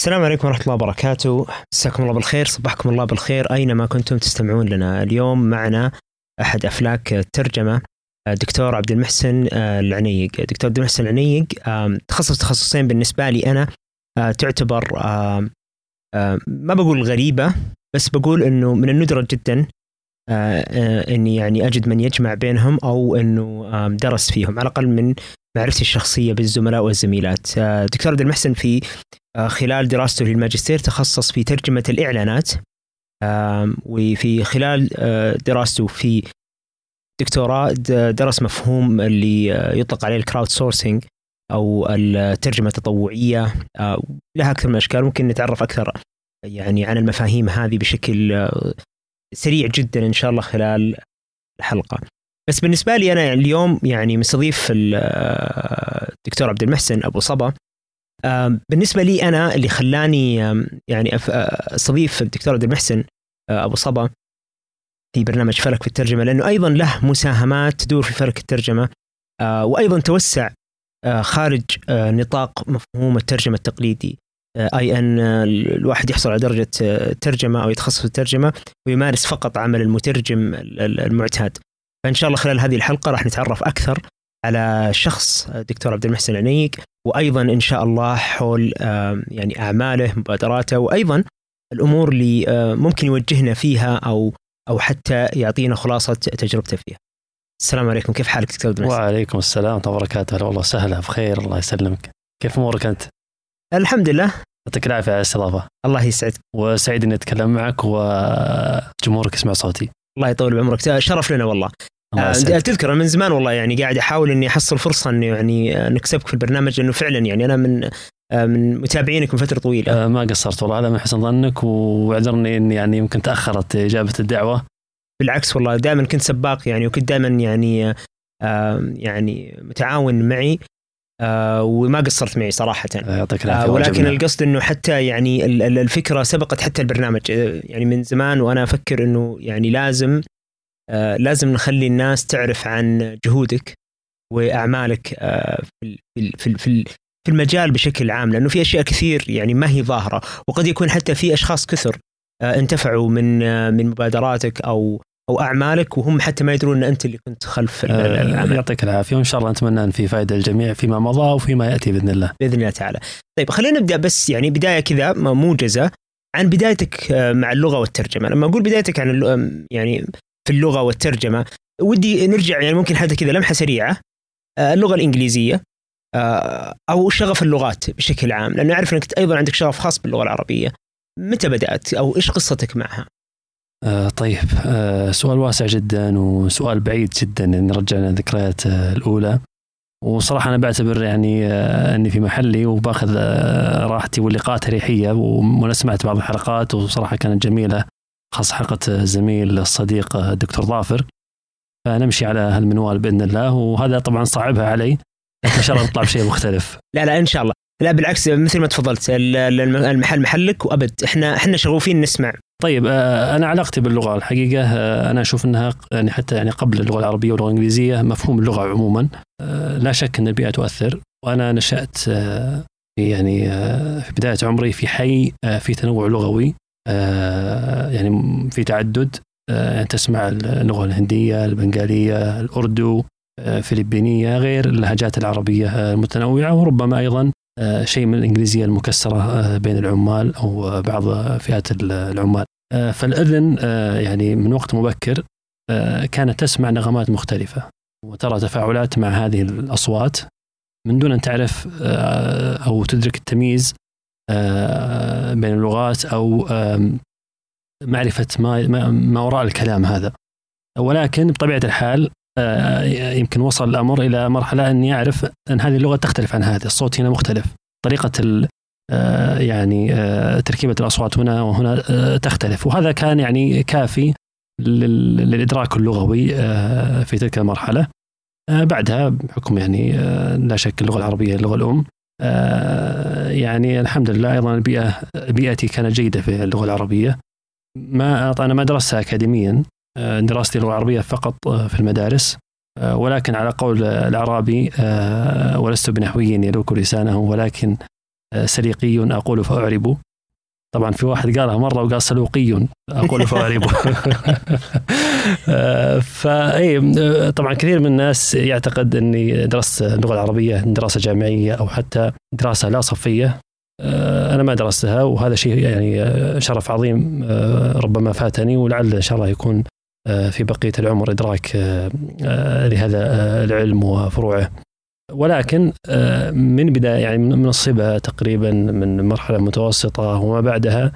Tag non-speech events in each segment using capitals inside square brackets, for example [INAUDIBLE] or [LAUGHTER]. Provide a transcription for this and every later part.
السلام عليكم ورحمة الله وبركاته. مساكم الله بالخير صبحكم الله بالخير. أينما كنتم تستمعون لنا اليوم معنا أحد أفلاك الترجمة الدكتور عبد المحسن العنيق. دكتور عبد المحسن العنيق تخصص تخصصين بالنسبة لي أنا آه، تعتبر ما بقول غريبة بس بقول أنه من الندرة جدا آه، آه، أني يعني أجد من يجمع بينهم أو أنه درس فيهم على الأقل من معرفتي الشخصية بالزملاء والزميلات. آه، دكتور عبد المحسن في آه، خلال دراسته للماجستير تخصص في ترجمة الإعلانات. وفي خلال آه، دراسته في دكتوراه درس مفهوم اللي آه، يطلق عليه الكراود سورسينج أو الترجمة التطوعية. آه، لها أكثر من أشكال. ممكن نتعرف أكثر يعني عن المفاهيم هذه بشكل آه، سريع جدا إن شاء الله خلال الحلقة. بس بالنسبة لي أنا اليوم يعني مستضيف ال- آه، الدكتور عبد المحسن أبو صبا. آم، بالنسبة لي أنا اللي خلاني يعني أستضيف الدكتور عبد المحسن أبو صبا في برنامج فلك في الترجمة لأنه أيضا له مساهمات تدور في فلك الترجمة آه، وأيضا توسع خارج نطاق مفهوم الترجمة التقليدي أن آه، الواحد يحصل على درجة آه، ترجمة أو يتخصص في الترجمة ويمارس فقط عمل المترجم ال- ال- المعتاد. فإن شاء الله خلال هذه الحلقة راح نتعرف أكثر على شخص الدكتور عبد المحسن العنيق وأيضا إن شاء الله حول يعني أعماله مبادراته وأيضا الأمور اللي ممكن يوجهنا فيها أو أو حتى يعطينا خلاصة تجربته فيها. السلام عليكم. كيف حالك دكتور عبد المحسن؟ وعليكم السلام ورحمة الله وبركاته. هلا والله سهلا بخير. الله يسلمك. كيف أمورك أنت؟ الحمد لله. يعطيك العافية على الاستضافة. الله يسعدك. وسعيد إني أتكلم معك وجمهورك يسمع صوتي. الله يطول بعمرك. شرف لنا والله. آه، تذكر من زمان والله يعني قاعد أحاول إني أحصل فرصة إني يعني آه، نكسبك في البرنامج لأنه فعلا يعني أنا من آه، من متابعينك من فترة طويلة. آه، ما قصرت والله هذا من حسن ظنك وأعذرني إني يعني يمكن تأخرت إجابة الدعوة بالعكس والله دائما كنت سباق يعني وكنت دائما يعني آه، يعني متعاون معي آه، وما قصرت معي صراحة آه، يعطيك آه، العافيه ولكن وعجبنا. القصد إنه حتى يعني ال- ال- الفكرة سبقت حتى البرنامج آه، يعني من زمان وأنا أفكر إنه يعني لازم آه، لازم نخلي الناس تعرف عن جهودك وأعمالك آه، في في في ال- في ال- في المجال بشكل عام لأنه في أشياء كثير يعني ما هي ظاهرة وقد يكون حتى في أشخاص كثر آه، انتفعوا من آه، من مبادراتك أو أو أعمالك وهم حتى ما يدرون إن أنت اللي كنت خلف ال- آه، العمل. يعطيك العافية وإن شاء الله نتمنى أن في فائدة للجميع فيما مضى وفيما يأتي بإذن الله. بإذن الله تعالى. طيب خلينا نبدأ بس يعني بداية كذا موجزة عن بدايتك آه، مع اللغة والترجمة، لما أقول بدايتك عن يعني في اللغة والترجمة. ودي نرجع يعني ممكن حتى كذا لمحة سريعة. آه، اللغة الإنجليزية. آه، أو شغف اللغات بشكل عام، لأنه أعرف إنك أيضا عندك شغف خاص باللغة العربية. متى بدأت؟ أو إيش قصتك معها؟ آه طيب. آه سؤال واسع جدا وسؤال بعيد جدا إن رجعنا الذكريات آه الأولى. وصراحة أنا بعتبر يعني آه إني في محلي وباخذ راحتي واللقاءات اريحيه وأنا سمعت بعض الحلقات وصراحة كانت جميلة. خاصه حلقة الزميل الصديق الدكتور ظافر. فنمشي على هالمنوال بإذن الله وهذا طبعا صعبها علي لكن إن شاء الله نطلع بشيء مختلف. [LAUGHS] لا لا إن شاء الله. لا بالعكس مثل ما تفضلت ال- ال- المحل محلك وأبد. إحنا إحنا شغوفين نسمع. طيب آه، أنا علاقتي باللغة الحقيقة آه، أنا أشوف إنها يعني حتى يعني قبل اللغة العربية واللغة الإنجليزية مفهوم اللغة عموما. آه، لا شك إن البيئة تؤثر وأنا نشأت يعني في بداية عمري في حي في تنوع لغوي. يعني في تعدد آه، يعني تسمع اللغة الهندية البنغالية الأردو آه، فلبينية غير اللهجات العربية آه، المتنوعة وربما أيضا آه، شيء من الإنجليزية المكسرة آه، بين العمال آه، بعض فئات ال- العمال. آه، فالإذن آه، يعني من وقت مبكر آه، كانت تسمع نغمات مختلفة وترى تفاعلات مع هذه الأصوات من دون أن تعرف آه، أو تدرك التمييز آه، بين اللغات أو معرفة ما ما- وراء الكلام هذا. ولكن بطبيعة الحال آه، يمكن وصل الأمر إلى مرحلة أني أعرف أن هذه اللغة تختلف عن هذه، الصوت هنا مختلف، طريقة آه، يعني آه، تركيبة الأصوات هنا وهنا آه، تختلف، وهذا كان يعني كافي لل- للإدراك اللغوي آه، في تلك المرحلة. آه، بعدها بحكم يعني آه، لا شك اللغة العربية اللغة الأم. آه، يعني الحمد لله أيضا البيئة بيئتي كانت جيدة في اللغة العربية. ما أنا ما درستها اكاديميا آه، دراستي اللغة العربيه فقط آه، في المدارس آه، ولكن على قول الأعرابي آه، ولست بنحوي يلوك لسانه ولكن سليقي أقول فأعرب طبعا في واحد قالها مرة وقال سلوقي. أقول فاعرب [LAUGHS] [LAUGHS] فاي طبعا كثير من الناس يعتقد إني درست اللغة العربية دراسة جامعية أو حتى دراسة لا صفية. أنا ما درستها وهذا شيء يعني شرف عظيم ربما فاتني ولعل إن شاء الله يكون في بقية العمر إدراك لهذا العلم وفروعه. ولكن من بداية يعني من الصبا تقريبا من مرحلة متوسطة وما بعدها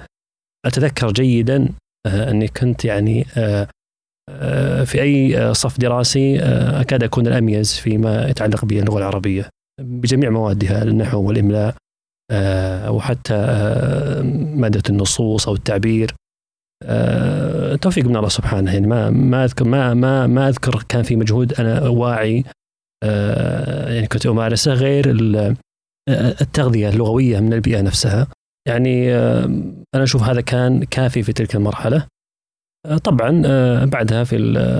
أتذكر جيدا أني كنت يعني في أي صف دراسي أكاد أكون الأميز فيما يتعلق باللغة العربية بجميع موادها النحو والإملاء وحتى مادة النصوص أو التعبير. توفيق من الله سبحانه يعني ما ما أذكر ما ما ما أذكر كان في مجهود أنا واعي يعني كنت امارسه غير التغذية اللغوية من البيئة نفسها. يعني أنا أشوف هذا كان كافي في تلك المرحلة. طبعا بعدها في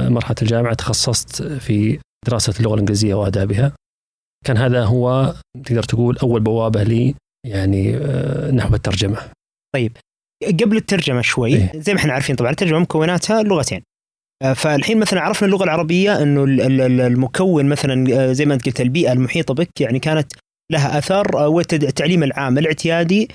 مرحلة الجامعة تخصصت في دراسة اللغة الإنجليزية وآدابها. كان هذا هو تقدر تقول أول بوابة لي يعني نحو الترجمة. طيب قبل الترجمة شوي إيه؟ زي ما إحنا عارفين طبعا الترجمة مكوناتها لغتين. فالحين مثلا عرفنا اللغة العربية إنه المكون مثلا زي ما أنت قلت البيئة المحيطة بك يعني كانت لها اثر والتعليم العام الاعتيادي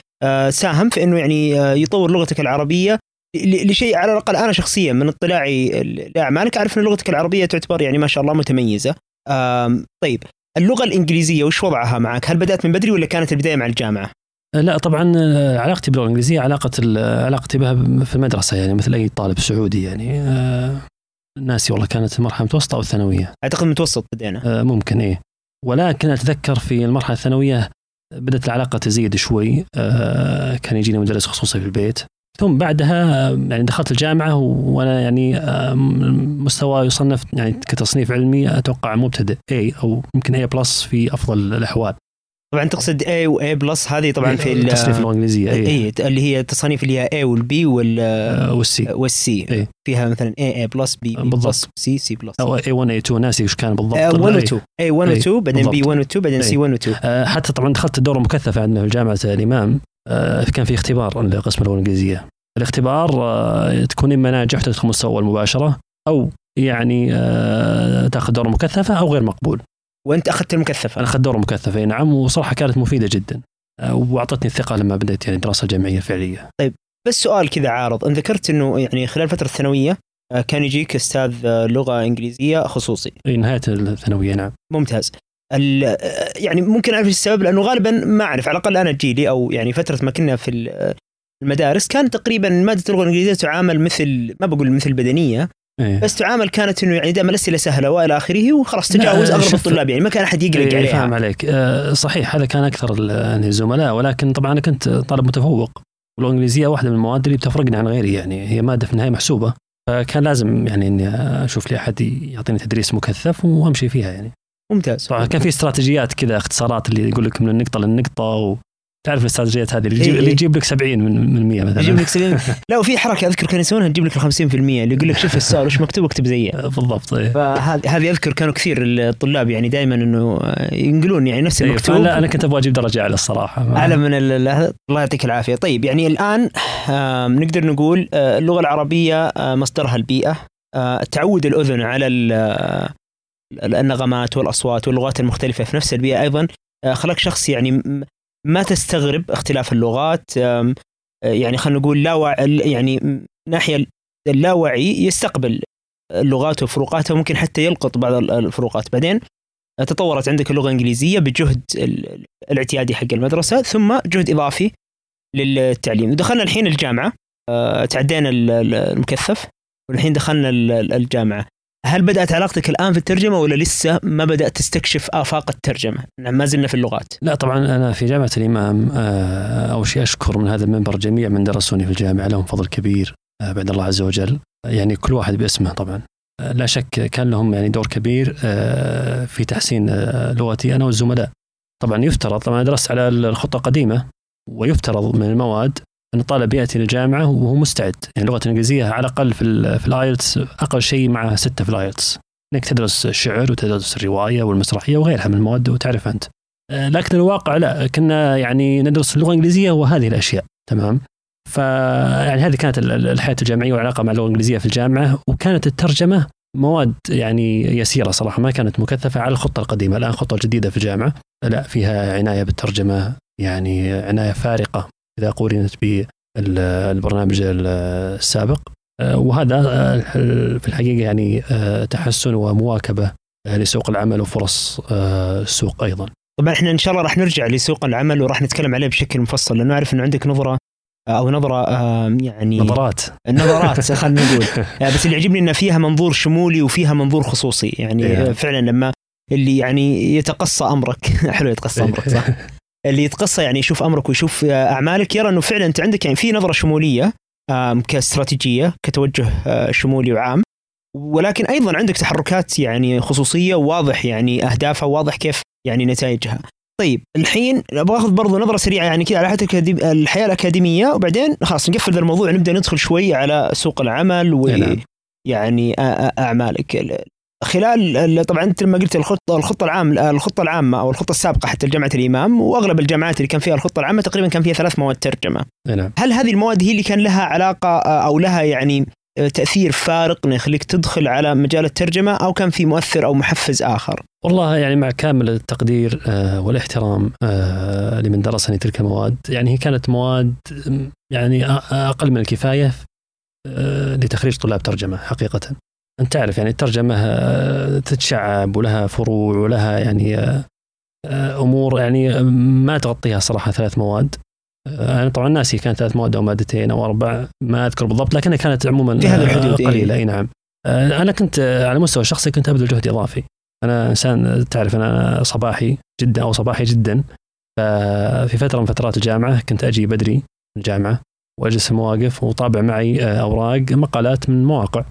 ساهم في إنه يعني يطور لغتك العربية لشيء على الأقل أنا شخصيا من اطلاعي لأعمالك أعرف إن لغتك العربية تعتبر يعني ما شاء الله متميزة. طيب اللغة الإنجليزية وش وضعها معك؟ هل بدأت من بدري ولا كانت البداية مع الجامعة؟ لا طبعا علاقتي باللغة الإنجليزية علاقة علاقتي بها في المدرسة يعني مثل أي طالب سعودي يعني ناسي والله كانت المرحلة المتوسطة أو الثانوية. أعتقد متوسط بدينا. ممكن إيه. ولكن أتذكر في المرحلة الثانوية بدأت العلاقة تزيد شوي. كان يجيني مدرس خصوصي في البيت. ثم بعدها يعني دخلت الجامعة وأنا يعني مستوى يصنف يعني كتصنيف علمي أتوقع مبتدئ A أو يمكن A plus في أفضل الأحوال. طبعا تقصد A و A plus هذه طبعا في التصنيف اللغة الإنجليزية اي إيه اللي هي التصانيف اللي هي A وال B وال وال C وال C إيه؟ فيها مثلا A A plus B B plus C C plus أو A 1 A 2 ناسي وش كان بالضبط. 1 و 2 A 1 و 2 بعدين B 1 و 2 بعدين C 1 و 2 حتى طبعا دخلت الدوره المكثفه عندنا في جامعة الإمام. كان في اختبار لقسم اللغة الإنجليزية. الاختبار تكون إما ناجح تدخل مستوى المباشرة أو يعني تاخذ دوره مكثفة أو غير مقبول. وانت أخذت المكثفه أنا أخذت دوره مكثفه نعم وصراحة كانت مفيدة جدا وأعطتني الثقة لما بدأت يعني الدراسه الجامعيه الفعليه. طيب بس سؤال كذا عارض انت ذكرت إنه يعني خلال فترة الثانوية كان يجيك أستاذ لغة إنجليزية خصوصي. أي نهاية الثانوية نعم. ممتاز. يعني ممكن أعرف السبب لأنه غالبا ما أعرف على الأقل أنا جيلي أو يعني فترة ما كنا في المدارس كان تقريبا مادة اللغة الإنجليزية تعامل مثل ما بقول مثل بدنية إيه؟ بس تعامل كانت إنه يعني دائما الأسئلة سهلة وإلى آخره وخلاص تجاوز اغلب الطلاب يعني ما كان أحد يقلق إيه عليها فاهم عليك. آه صحيح هذا كان أكثر يعني الزملاء ولكن طبعا أنا كنت طالب متفوق. واللغة الانجليزيه واحدة من المواد اللي بتفرقني عن غيري يعني هي مادة في النهاية محسوبة. فكان لازم يعني إني أشوف لي أحد يعطيني تدريس مكثف وأمشي فيها يعني. ممتاز. طبعا كان في استراتيجيات كذا اختصارات اللي يقول لك من النقطه للنقطة و... تعرف الاستراتيجيات هذه؟ اللي يجيب, إيه. اللي يجيب لك 70 من من 100 مثلا. يجيب لك 70 لا وفي حركة أذكر كانوا يسوونها تجيب لك ال 50% اللي يقول لك شوف السؤال وش مكتوب اكتب زيه. [LAUGHS] بالضبط إيه. فهذه هذه أذكر كانوا كثير الطلاب يعني دائما إنه ينقلون يعني نفس المكتوب. لا أنا كنت أبغى أجيب درجة أعلى الصراحة. أعلى من الله يعطيك العافية. طيب يعني الآن نقدر نقول اللغة العربية مصدرها البيئة. تعود الأذن على النغمات والأصوات واللغات المختلفة في نفس البيئة أيضا. خلق شخص يعني ما تستغرب اختلاف اللغات يعني خلينا نقول لا وع... يعني ناحية اللاوعي يستقبل اللغات وفروقاتها وممكن حتى يلقط بعض الفروقات. بعدين تطورت عندك اللغة الإنجليزية بجهد الاعتيادي حق المدرسة ثم جهد إضافي للتعليم. دخلنا الحين الجامعة تعدينا المكثف والحين دخلنا الجامعة. هل بدأت علاقتك الآن في الترجمة ولا لسه ما بدأت تستكشف آفاق الترجمة؟ نعم ما زلنا في اللغات. لا طبعا أنا في جامعة الإمام أول شيء أشكر من هذا المنبر جميع من درسوني في الجامعة لهم فضل كبير بعد الله عز وجل يعني كل واحد باسمه طبعا. لا شك كان لهم يعني دور كبير في تحسين لغتي أنا والزملاء. طبعا يفترض طبعا درست على الخطة قديمه ويفترض من المواد أن الطالب يأتي للجامعة وهو مستعد. يعني اللغة الانجليزيه على الأقل في في ال IELTS أقل شيء مع ستة في ال IELTS إنك تدرس الشعر وتدرس الرواية والمسرحية وغيرها من المواد وتعرف أنت. آه، لكن الواقع لا. كنا يعني ندرس اللغة الإنجليزية وهذه الأشياء. تمام؟ ف يعني هذه كانت الحياة الجامعية والعلاقة مع اللغة الإنجليزية في الجامعة. وكانت الترجمة مواد يعني يسيرة صراحة. ما كانت مكثفة على الخطة القديمة. الآن خطة جديدة في الجامعة. لا فيها عناية بالترجمة. يعني عناية فارقة. إذا قورنت بالبرنامج السابق. آه، وهذا آه، في الحقيقة يعني آه، تحسن ومواكبة لسوق العمل وفرص السوق أيضا. طبعا إحنا إن شاء الله راح نرجع لسوق العمل وراح نتكلم عليه بشكل مفصل لأنه أعرف إنه عندك نظرة أو نظرة يعني نظرات. نظرات [LAUGHS] خلينا نقول. بس اللي يعجبني ان فيها منظور شمولي وفيها منظور خصوصي. يعني إيه. فعلا لما اللي يعني يتقصى أمرك. [LAUGHS] حلو يتقصى أمرك صح؟ [LAUGHS] اللي يتقصى يعني يشوف أمرك ويشوف أعمالك يرى إنه فعلا أنت عندك يعني في نظرة شمولية كاستراتيجية كتوجه آه، شمولي وعام. ولكن أيضا عندك تحركات يعني خصوصية وواضح يعني أهدافها وواضح كيف يعني نتائجها. طيب الحين أبغى أخذ برضو نظرة سريعة يعني كذا على الحياة الأكاديمية وبعدين خلاص نقفل ذا الموضوع نبدأ ندخل شوي على سوق العمل ويعني أعمالك. خلال طبعا انت لما قلت الخطه الخطة العامه الخطة العامة أو الخطة السابقة حتى لجامعة الإمام وأغلب الجامعات اللي كان فيها الخطة العامة تقريبا كان فيها ثلاث مواد ترجمة. نعم. هل هذه المواد هي اللي كان لها علاقة أو لها يعني تأثير فارق يخليك تدخل على مجال الترجمة أو كان في مؤثر أو محفز آخر؟ والله يعني مع كامل التقدير آه، والاحترام آه، لمن درسني تلك المواد، يعني هي كانت مواد يعني أقل من الكفاية آه، لتخريج طلاب ترجمة حقيقة. أنت تعرف يعني الترجمة آه، تتشعب ولها فروع ولها يعني آه، آه، أمور يعني ما تغطيها صراحة ثلاث مواد. أنا طبعا ناسي كانت ثلاث مواد أو مادتين أو أربع ما أذكر بالضبط لكنها كانت عموما في هذا الحدود قليلة. أي نعم. أنا كنت على المستوى الشخصي كنت أبذل جهد إضافي. أنا إنسان تعرف أنا صباحي جدا أو صباحي جدا. ففي فترة من فترات الجامعة كنت أجي بدري الجامعة وأجلس في المواقف وطابع معي أوراق مقالات من مواقع.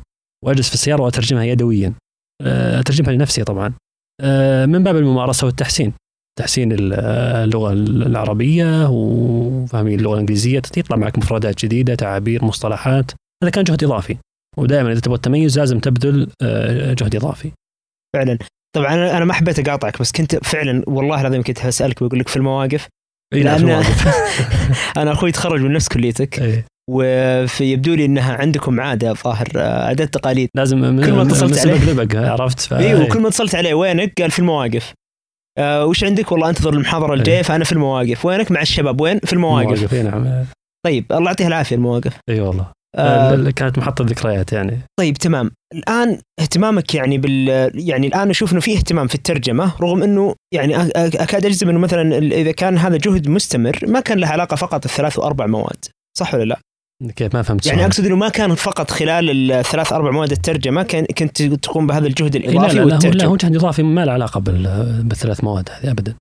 وأجلس في السيارة وأترجمها يدويا. آه، أترجمها لنفسي طبعا. آه، من باب الممارسة والتحسين. تحسين اللغة العربية وفهم اللغة الإنجليزية. يطلع معك مفردات جديدة تعابير مصطلحات. هذا كان جهد إضافي. ودائما إذا تبغى التميز لازم تبذل آه، جهد إضافي. فعلا. طبعا أنا ما حبيت أقاطعك بس كنت فعلا والله العظيم كنت أسألك بقول لك في المواقف. لأن [LAUGHS] أنا أخوي تخرج من نفس كليتك. إيه. ويبدو لي إنها عندكم عادة ظاهر عادات تقاليد لازم كل ما اتصلت عليه عرفت ف... إيوه كل ما اتصلت عليه وينك؟ قال في المواقف آه وش عندك؟ والله أنتظر المحاضرة الجايه إيه. فانا في المواقف، وينك مع الشباب؟ وين؟ في المواقف. المواقف نعم طيب الله يعطيه العافية المواقف. إي أيوة والله. آه كانت محطة ذكريات يعني طيب تمام الآن اهتمامك يعني بال يعني الآن أشوف إنه في اهتمام في الترجمة رغم إنه يعني أكاد أجزم إنه مثلا إذا كان هذا جهد مستمر ما كان له علاقة فقط الثلاث وأربع مواد صح ولا لا؟ كيف ما فهمت يعني أقصد إنه ما كان فقط خلال الثلاث أربع مواد الترجمة كان كنت تقوم بهذا الجهد الإضافي لا لا, لا, لا هو جهد إضافي ما له علاقة بالثلاث مواد هذه ابدا.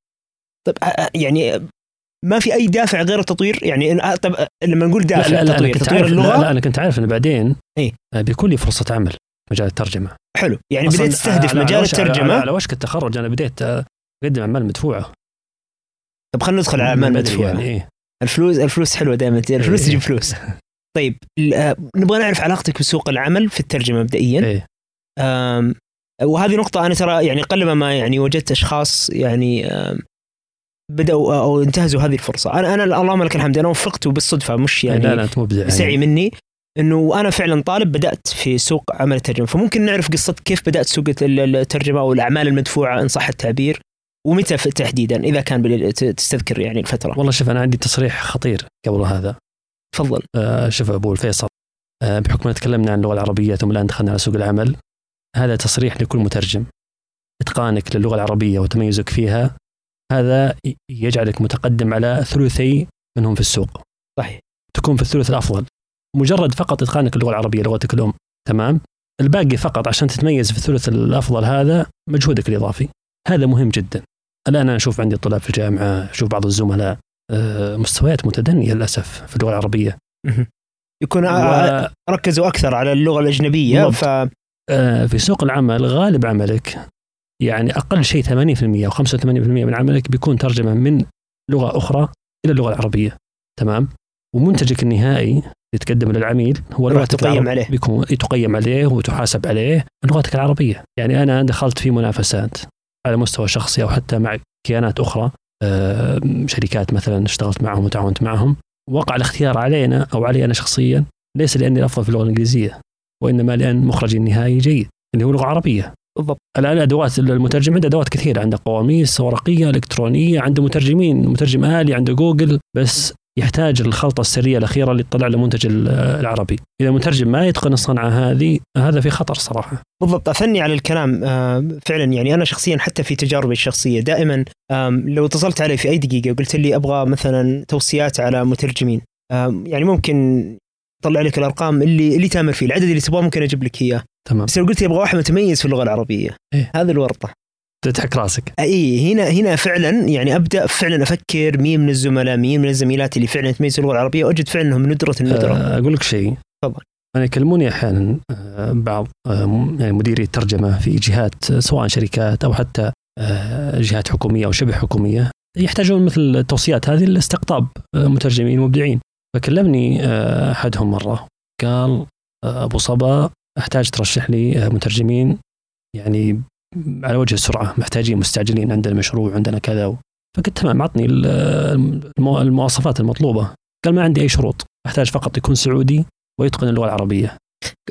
طيب يعني ما في أي دافع غير التطوير؟ يعني طب لما نقول دافع لا لا التطوير تطوير اللغة لا, لا أنا كنت عارف إنه بعدين إيه؟ بيكون لي فرصة عمل مجال الترجمة. حلو. يعني بديت تستهدف مجال الترجمة؟ على, على وشك التخرج أنا بديت أقدم أعمال مدفوعة. طب خلينا ندخل على أعمال مدفوعة. يعني إيه؟ الفلوس الفلوس حلوة دائما الفلوس تجيب فلوس. [LAUGHS] طيب آه، نبغى نعرف علاقتك بسوق العمل في الترجمة مبدئيا. إيه؟ وهذه نقطة أنا ترى يعني قلما ما يعني وجدت أشخاص يعني بدأوا أو انتهزوا هذه الفرصة. أنا أنا اللهم لك الحمد أنا وفقت وبالصدفة مش يعني لا لا مبدع سعي. مني إنه أنا فعلا طالب بدأت في سوق عمل الترجمة. فممكن نعرف قصة كيف بدأت سوق الترجمة أو الاعمال المدفوعة إن صح التعبير ومتى تحديدا إذا كان تستذكر يعني الفترة. والله شوف أنا عندي تصريح خطير قبل هذا. تفضل. آه شوف أبو الفيصل. آه بحكم تكلمنا عن اللغة العربية ثم الان دخلنا على سوق العمل هذا تصريح لكل مترجم. إتقانك للغة العربية وتميزك فيها هذا يجعلك متقدم على ثلثي منهم في السوق. صحيح. تكون في الثلث الأفضل. مجرد فقط إتقانك اللغة العربية لغتك الأم تمام؟ الباقي فقط عشان تتميز في الثلث الأفضل هذا مجهودك الإضافي. هذا مهم جدا. الآن أنا أشوف عندي طلاب في الجامعة أشوف بعض الزملاء. مستويات متدنية للأسف في اللغة العربية. يكون و... ركزوا أكثر على اللغة الأجنبية ف آه، في سوق العمل غالب عملك يعني أقل شيء 80% أو 85% من عملك بيكون ترجمة من لغة أخرى إلى اللغة العربية. تمام؟ ومنتجك النهائي يتقدم للعميل هو لغتك تقيم عليه. بيكون تقيم عليه وتحاسب عليه لغتك العربية. يعني أنا دخلت في منافسات على مستوى شخصي أو حتى مع كيانات أخرى. آه، شركات مثلا اشتغلت معهم وتعاونت معهم. وقع الاختيار علينا أو علي أنا شخصيا ليس لأني الأفضل في اللغة الإنجليزية وإنما لأن مخرجي النهائي جيد اللي هو لغه عربيه بالضبط. الآن أدوات المترجم عنده أدوات كثيرة عنده قواميس ورقية إلكترونية عنده مترجمين مترجم آلي عنده جوجل بس يحتاج الخلطة السرية الأخيرة اللي تطلع له منتج العربي. إذا المترجم ما يتقن الصنعة هذه هذا في خطر صراحة. بالضبط. اثني على الكلام. آه، فعلا يعني أنا شخصيا حتى في تجاربي الشخصية دائما لو اتصلت علي في أي دقيقة وقلت لي أبغى مثلا توصيات على مترجمين يعني ممكن طلع لك الأرقام اللي اللي تأمر فيه. العدد اللي تبغاه ممكن أجيب لك إياه. تمام. بس لو قلت أبغى واحد متميز في اللغة العربية إيه؟ هذا الورطة. تضحك راسك. إي هنا هنا فعلا يعني أبدأ فعلا أفكر مين من الزملاء مين من الزميلات اللي فعلا تميز اللغة العربية وأجد فعلا إنهم ندرة الندره أه أقول لك شيء. تفضل. أنا يكلموني أحيانا آه، بعض آه، يعني مديري الترجمة في جهات سواء شركات أو حتى آه، جهات حكومية أو شبه حكومية يحتاجون مثل التوصيات هذه لاستقطاب مترجمين مبدعين فكلمني أحدهم مرة. قال أبو صبا أحتاج ترشح لي مترجمين يعني على وجه السرعة محتاجين مستعجلين عندنا مشروع عندنا كذا فقلت تمام عطني المواصفات المطلوبة. قال ما عندي أي شروط أحتاج فقط يكون سعودي ويتقن اللغة العربية.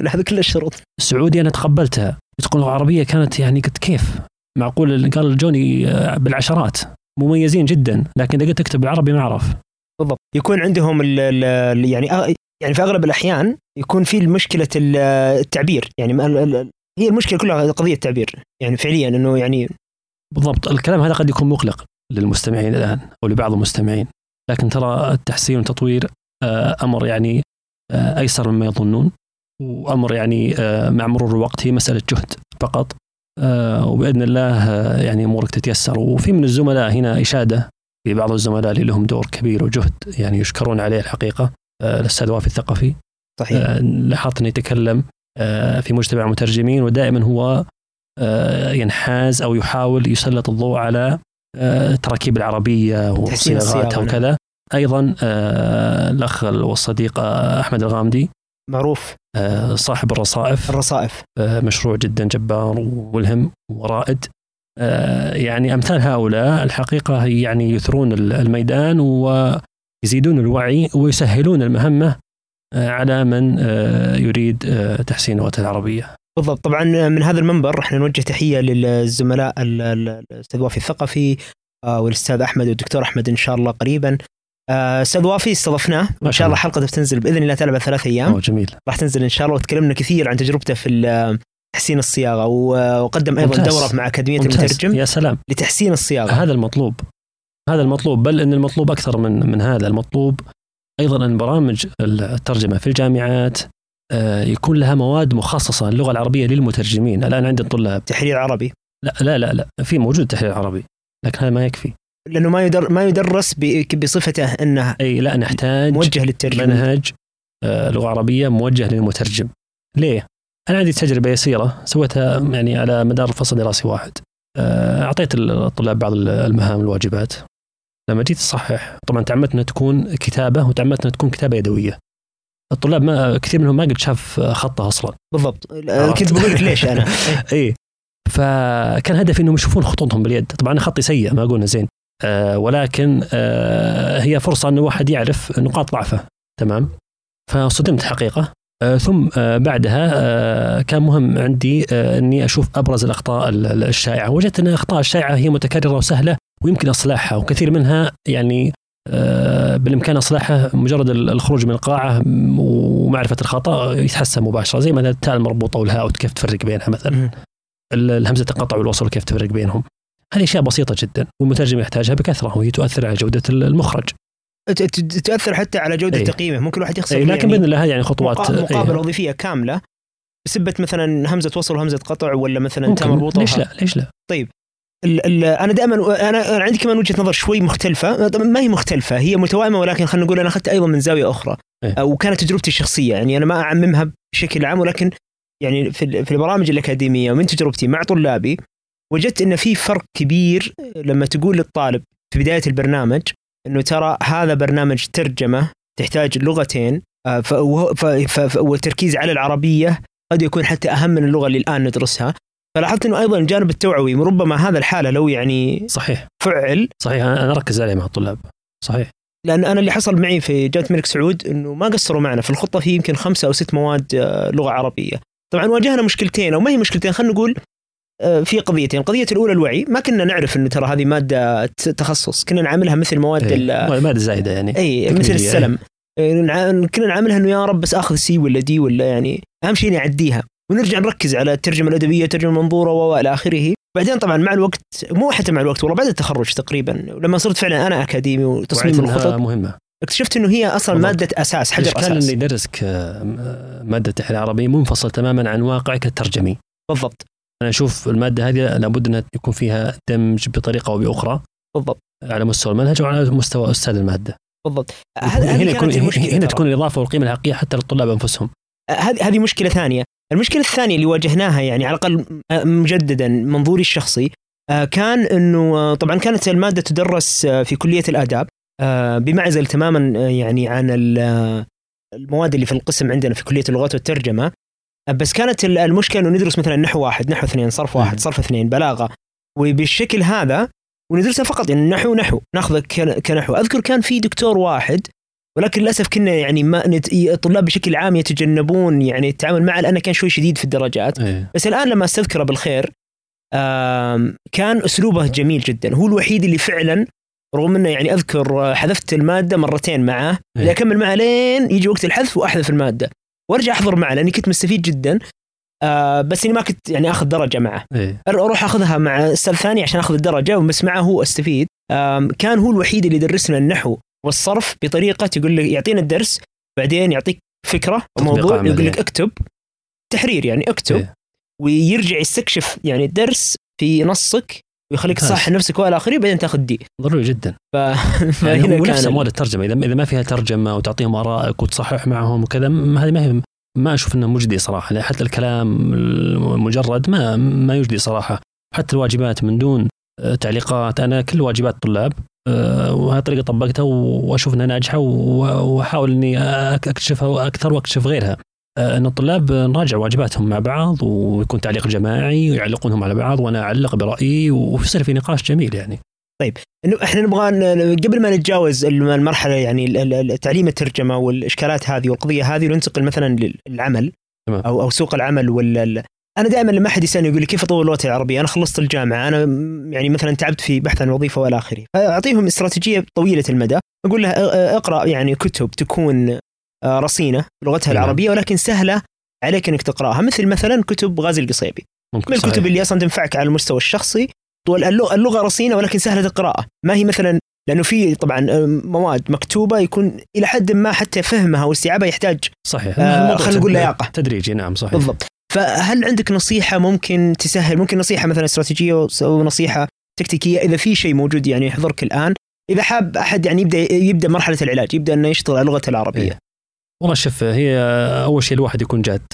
هذا كل الشروط السعودي أنا تقبلتها يتقن اللغة العربية كانت يعني قلت كيف؟ معقول قال جوني آه، بالعشرات. مميزين جدا لكن إذا قلت اكتب بالعربي ما أعرف. بالضبط. يكون عندهم ال ال يعني يعني في أغلب الأحيان يكون في مشكلة التعبير. يعني هي المشكلة كلها قضية تعبير يعني فعليا إنه يعني بالضبط. الكلام هذا قد يكون مقلق للمستمعين الآن أو لبعض المستمعين. لكن ترى التحسين والتطوير آه، أمر يعني آه، أيسر مما يظنون. وأمر يعني آه، مع مرور الوقت هي مسألة جهد فقط. وبإذن الله يعني أمورك تتيسر. وفي من الزملاء هنا إشادة في بعض الزملاء اللي لهم دور كبير وجهد يعني يشكرون عليه الحقيقة. الأستاذ وافي الثقفي. صحيح. لاحظت أنه يتكلم في مجتمع المترجمين ودائما هو آه، ينحاز أو يحاول يسلط الضوء على التراكيب آه، العربية وصياغاتها نعم. وكذا. أيضا الأخ والصديق أحمد الغامدي. معروف. صاحب الرصائف. الرصائف. مشروع جدا جبار وملهم ورائد. يعني أمثال هؤلاء الحقيقة يعني يثرون الميدان ويزيدون الوعي ويسهلون المهمة. آه، على من آه، يريد آه، تحسين لغته العربية. بالضبط طبعا من هذا المنبر إحنا نوجه تحية للزملاء الأستاذ وافي الثقفي والأستاذ أحمد والدكتور أحمد إن شاء الله قريبا. أستاذ وافي استضفناه ان شاء الله حلقته بتنزل بإذن الله تعالى بعد ثلاث أيام. أوه جميل. راح تنزل إن شاء الله وتكلمنا كثير عن تجربته في تحسين الصياغة وقدم أيضا ممتاز. دورة مع أكاديمية ممتاز. المترجم يا سلام لتحسين الصياغة. هذا المطلوب. هذا المطلوب بل إن المطلوب أكثر من من هذا المطلوب أيضا ان برامج الترجمة في الجامعات آه، يكون لها مواد مخصصة اللغة العربية للمترجمين. الآن عند الطلاب. تحرير عربي؟ لا لا لا, لا. في موجود تحرير عربي لكن هذا ما يكفي. لأنه ما يدر ما يدرس بصفته أنه أي لا نحتاج موجه للترجمة. منهج آه، لغة عربية موجه للمترجم. ليه؟ أنا عندي تجربة يسيرة سويتها يعني على مدار فصل دراسي واحد. آه، أعطيت الطلاب بعض المهام الواجبات. لما جيت تصحح طبعا تعمدت إنها تكون كتابة وتعمدت إنها تكون كتابة يدوية. الطلاب ما كثير منهم ما قد شاف خطها أصلا. بالضبط. كنت بقول لك ليش أنا. [LAUGHS] اي فكان هدفي إنهم يشوفون خطوطهم باليد. طبعا أنا خطي سيء ما أقول زين. آه ولكن آه هي فرصة انه واحد يعرف نقاط ضعفه. تمام؟ فصدمت حقيقة. آه ثم آه بعدها آه كان مهم عندي إني أشوف أبرز الأخطاء الشائعة. وجدت إن الاخطاء الشائعة هي متكررة وسهلة ويمكن إصلاحها وكثير منها يعني بالإمكان اصلاحها مجرد الخروج من القاعة ومعرفة الخطأ يتحسن مباشرة زي مثلا التاء المربوطة والهاء كيف تفرق بينها مثلا. الهمزة القطع والوصل كيف تفرق بينهم. هذه أشياء بسيطة جدا والمترجم يحتاجها بكثرة وهي تؤثر على جودة المخرج. تؤثر حتى على جودة تقييمه. ممكن الواحد يخسر أي لكن يعني باذن الله يعني خطوات مقابله أيه. وظيفية كاملة. بسبة مثلا همزة وصل وهمزة قطع ولا مثلا تاء مربوطه ليش لا؟ ليش لا؟ طيب. ال ال أنا دائما أنا عندي كمان وجهة نظر شوي مختلفة. ما هي مختلفة. هي متوائمة ولكن خلينا نقول أنا اخذتها أيضا من زاوية أخرى. إيه؟ وكانت تجربتي الشخصية. يعني أنا ما أعممها بشكل عام ولكن يعني في في البرامج الأكاديمية ومن تجربتي مع طلابي وجدت إن في فرق كبير لما تقول للطالب في بداية البرنامج إنه ترى هذا برنامج ترجمة تحتاج لغتين آه، والتركيز على العربية قد يكون حتى أهم من اللغة اللي الآن ندرسها. فلاحظت إنه أيضا الجانب التوعوي ربما هذا الحالة لو يعني صحيح. فعل صحيح أنا أركز عليه مع الطلاب. صحيح. لأن أنا اللي حصل معي في جامعه الملك سعود إنه ما قصروا معنا. في الخطة في يمكن خمسة أو ست مواد آه، لغة عربية. طبعا واجهنا مشكلتين أو ما هي مشكلتين خلينا نقول في قضيتين. القضية الأولى الوعي. ما كنا نعرف أنه ترى هذه مادة تخصص. كنا نعاملها مثل مواد إيه. مادة زايدة يعني. اي تكميلية، مثل السلم. نع- كنا نعاملها إنه يا رب بس آخذ سي ولا دي ولا يعني أهم شيء إني أعديها. ونرجع نركز على الترجمة الأدبية الترجمه المنظورة وإلى آخره. بعدين طبعا مع الوقت مو حتى مع الوقت والله بعد التخرج تقريبا لما صرت فعلا أنا أكاديمي وتصميم الخطط مهمة. اكتشفت إنه هي أصلا بالضبط. مادة أساس حجر أساس. اللي يدرسك آه، مادة التحليل العربي منفصل تماما عن واقعك الترجمي. بالضبط. أنا أشوف المادة هذه لابد انها يكون فيها دمج بطريقة أو بأخرى. بالضبط. على مستوى المنهج وعلى مستوى أستاذ المادة. بالضبط. هنا يكون هنا. تكون الإضافة والقيمة الحقيقية حتى للطلاب أنفسهم. هذه هذه مشكلة ثانية. المشكلة الثانية اللي واجهناها يعني على الأقل آه، مجددا منظوري الشخصي آه، كان إنه آه، طبعا كانت المادة تدرس في كلية الآداب بمعزل تماما يعني عن ال- المواد اللي في القسم عندنا في كلية اللغات والترجمة. بس كانت ال- المشكلة إنه ندرس مثلا نحو واحد نحو اثنين صرف واحد. صرف اثنين بلاغة وبالشكل هذا وندرسها فقط يعني نحو نحو ناخذه كن- كنحو أذكر كان في دكتور واحد ولكن للأسف كنا يعني ما نت... الطلاب بشكل عام يتجنبون يعني التعامل معه لأنه كان شوي شديد في الدرجات إيه. بس الآن لما أستذكره بالخير آم، كان أسلوبه جميل جدا هو الوحيد اللي فعلا رغم إنه يعني أذكر آه، حذفت المادة مرتين معه إيه. اللي اكمل معه لين يجي وقت الحذف وأحذف المادة وارجع احضر معه لأني كنت مستفيد جدا آه بس إني ما كنت يعني آخذ درجة معه إيه. أروح أخذها مع أستاذ ثاني عشان أخذ الدرجة وبس معه هو استفيد آم، كان هو الوحيد اللي يدرسنا النحو والصرف بطريقة يقول لك يعطينا الدرس بعدين يعطيك فكرة موضوع. يقول لك اكتب تحرير يعني اكتب إيه. ويرجع يستكشف يعني الدرس في نصك ويخليك. تصحح نفسك والى اخره بعدين تاخذ دي. ضروري جدا. ف... يعني [LAUGHS] فهنا هو نفس كان. اموال الترجمة. اذا إذا ما فيها ترجمة وتعطيهم آرائك وتصحح معهم وكذا هذه ما هي ما أشوف إنه مجدي صراحة. حتى الكلام المجرد ما ما يجدي صراحة. حتى الواجبات من دون آه، تعليقات. أنا كل واجبات الطلاب آه، وهذه الطريقة طبقتها وأشوف إنها ناجحة وأحاول إني أكتشفها أكثر واكتشف غيرها. أن الطلاب نراجع واجباتهم مع بعض ويكون تعليق جماعي ويعلقونهم على بعض وأنا أعلق برأيي ويصير في نقاش جميل يعني إنه إحنا نبغى قبل ما نتجاوز المرحلة يعني تعليم الترجمة والإشكالات هذه والقضية هذه وننتقل مثلا للعمل تمام. أو أو سوق العمل ولا أنا دائما لما أحد يسألني يقول لي كيف أطور لغتي العربية؟ أنا خلصت الجامعة أنا يعني مثلا تعبت في بحث عن وظيفة وإلى آخره، فاعطيهم استراتيجية طويلة المدى، أقول له أقرأ يعني كتب تكون آه، رصينة بلغتها نعم. العربية ولكن سهلة عليك إنك تقرأها. مثل مثلا كتب غازي القصيبي. ممكن من. الكتب اللي أصلا تنفعك على المستوى الشخصي اللغة رصينة ولكن سهلة القراءه ما هي مثلا لأنه في طبعا مواد مكتوبة يكون إلى حد ما حتى فهمها واستيعابها يحتاج صحيح. آه، خلينا نقول لياقة. تدريجي نعم صحيح. بالضبط. فهل عندك نصيحة ممكن تسهل ممكن نصيحة مثلا استراتيجية أو نصيحة تكتيكية؟ إذا في شيء موجود يعني يحضرك الآن إذا حاب أحد يعني يبدا يبدأ مرحلة العلاج يبدأ إنه يشتغل على لغته العربية. إيه. والله شوف هي أول شيء الواحد يكون جاد.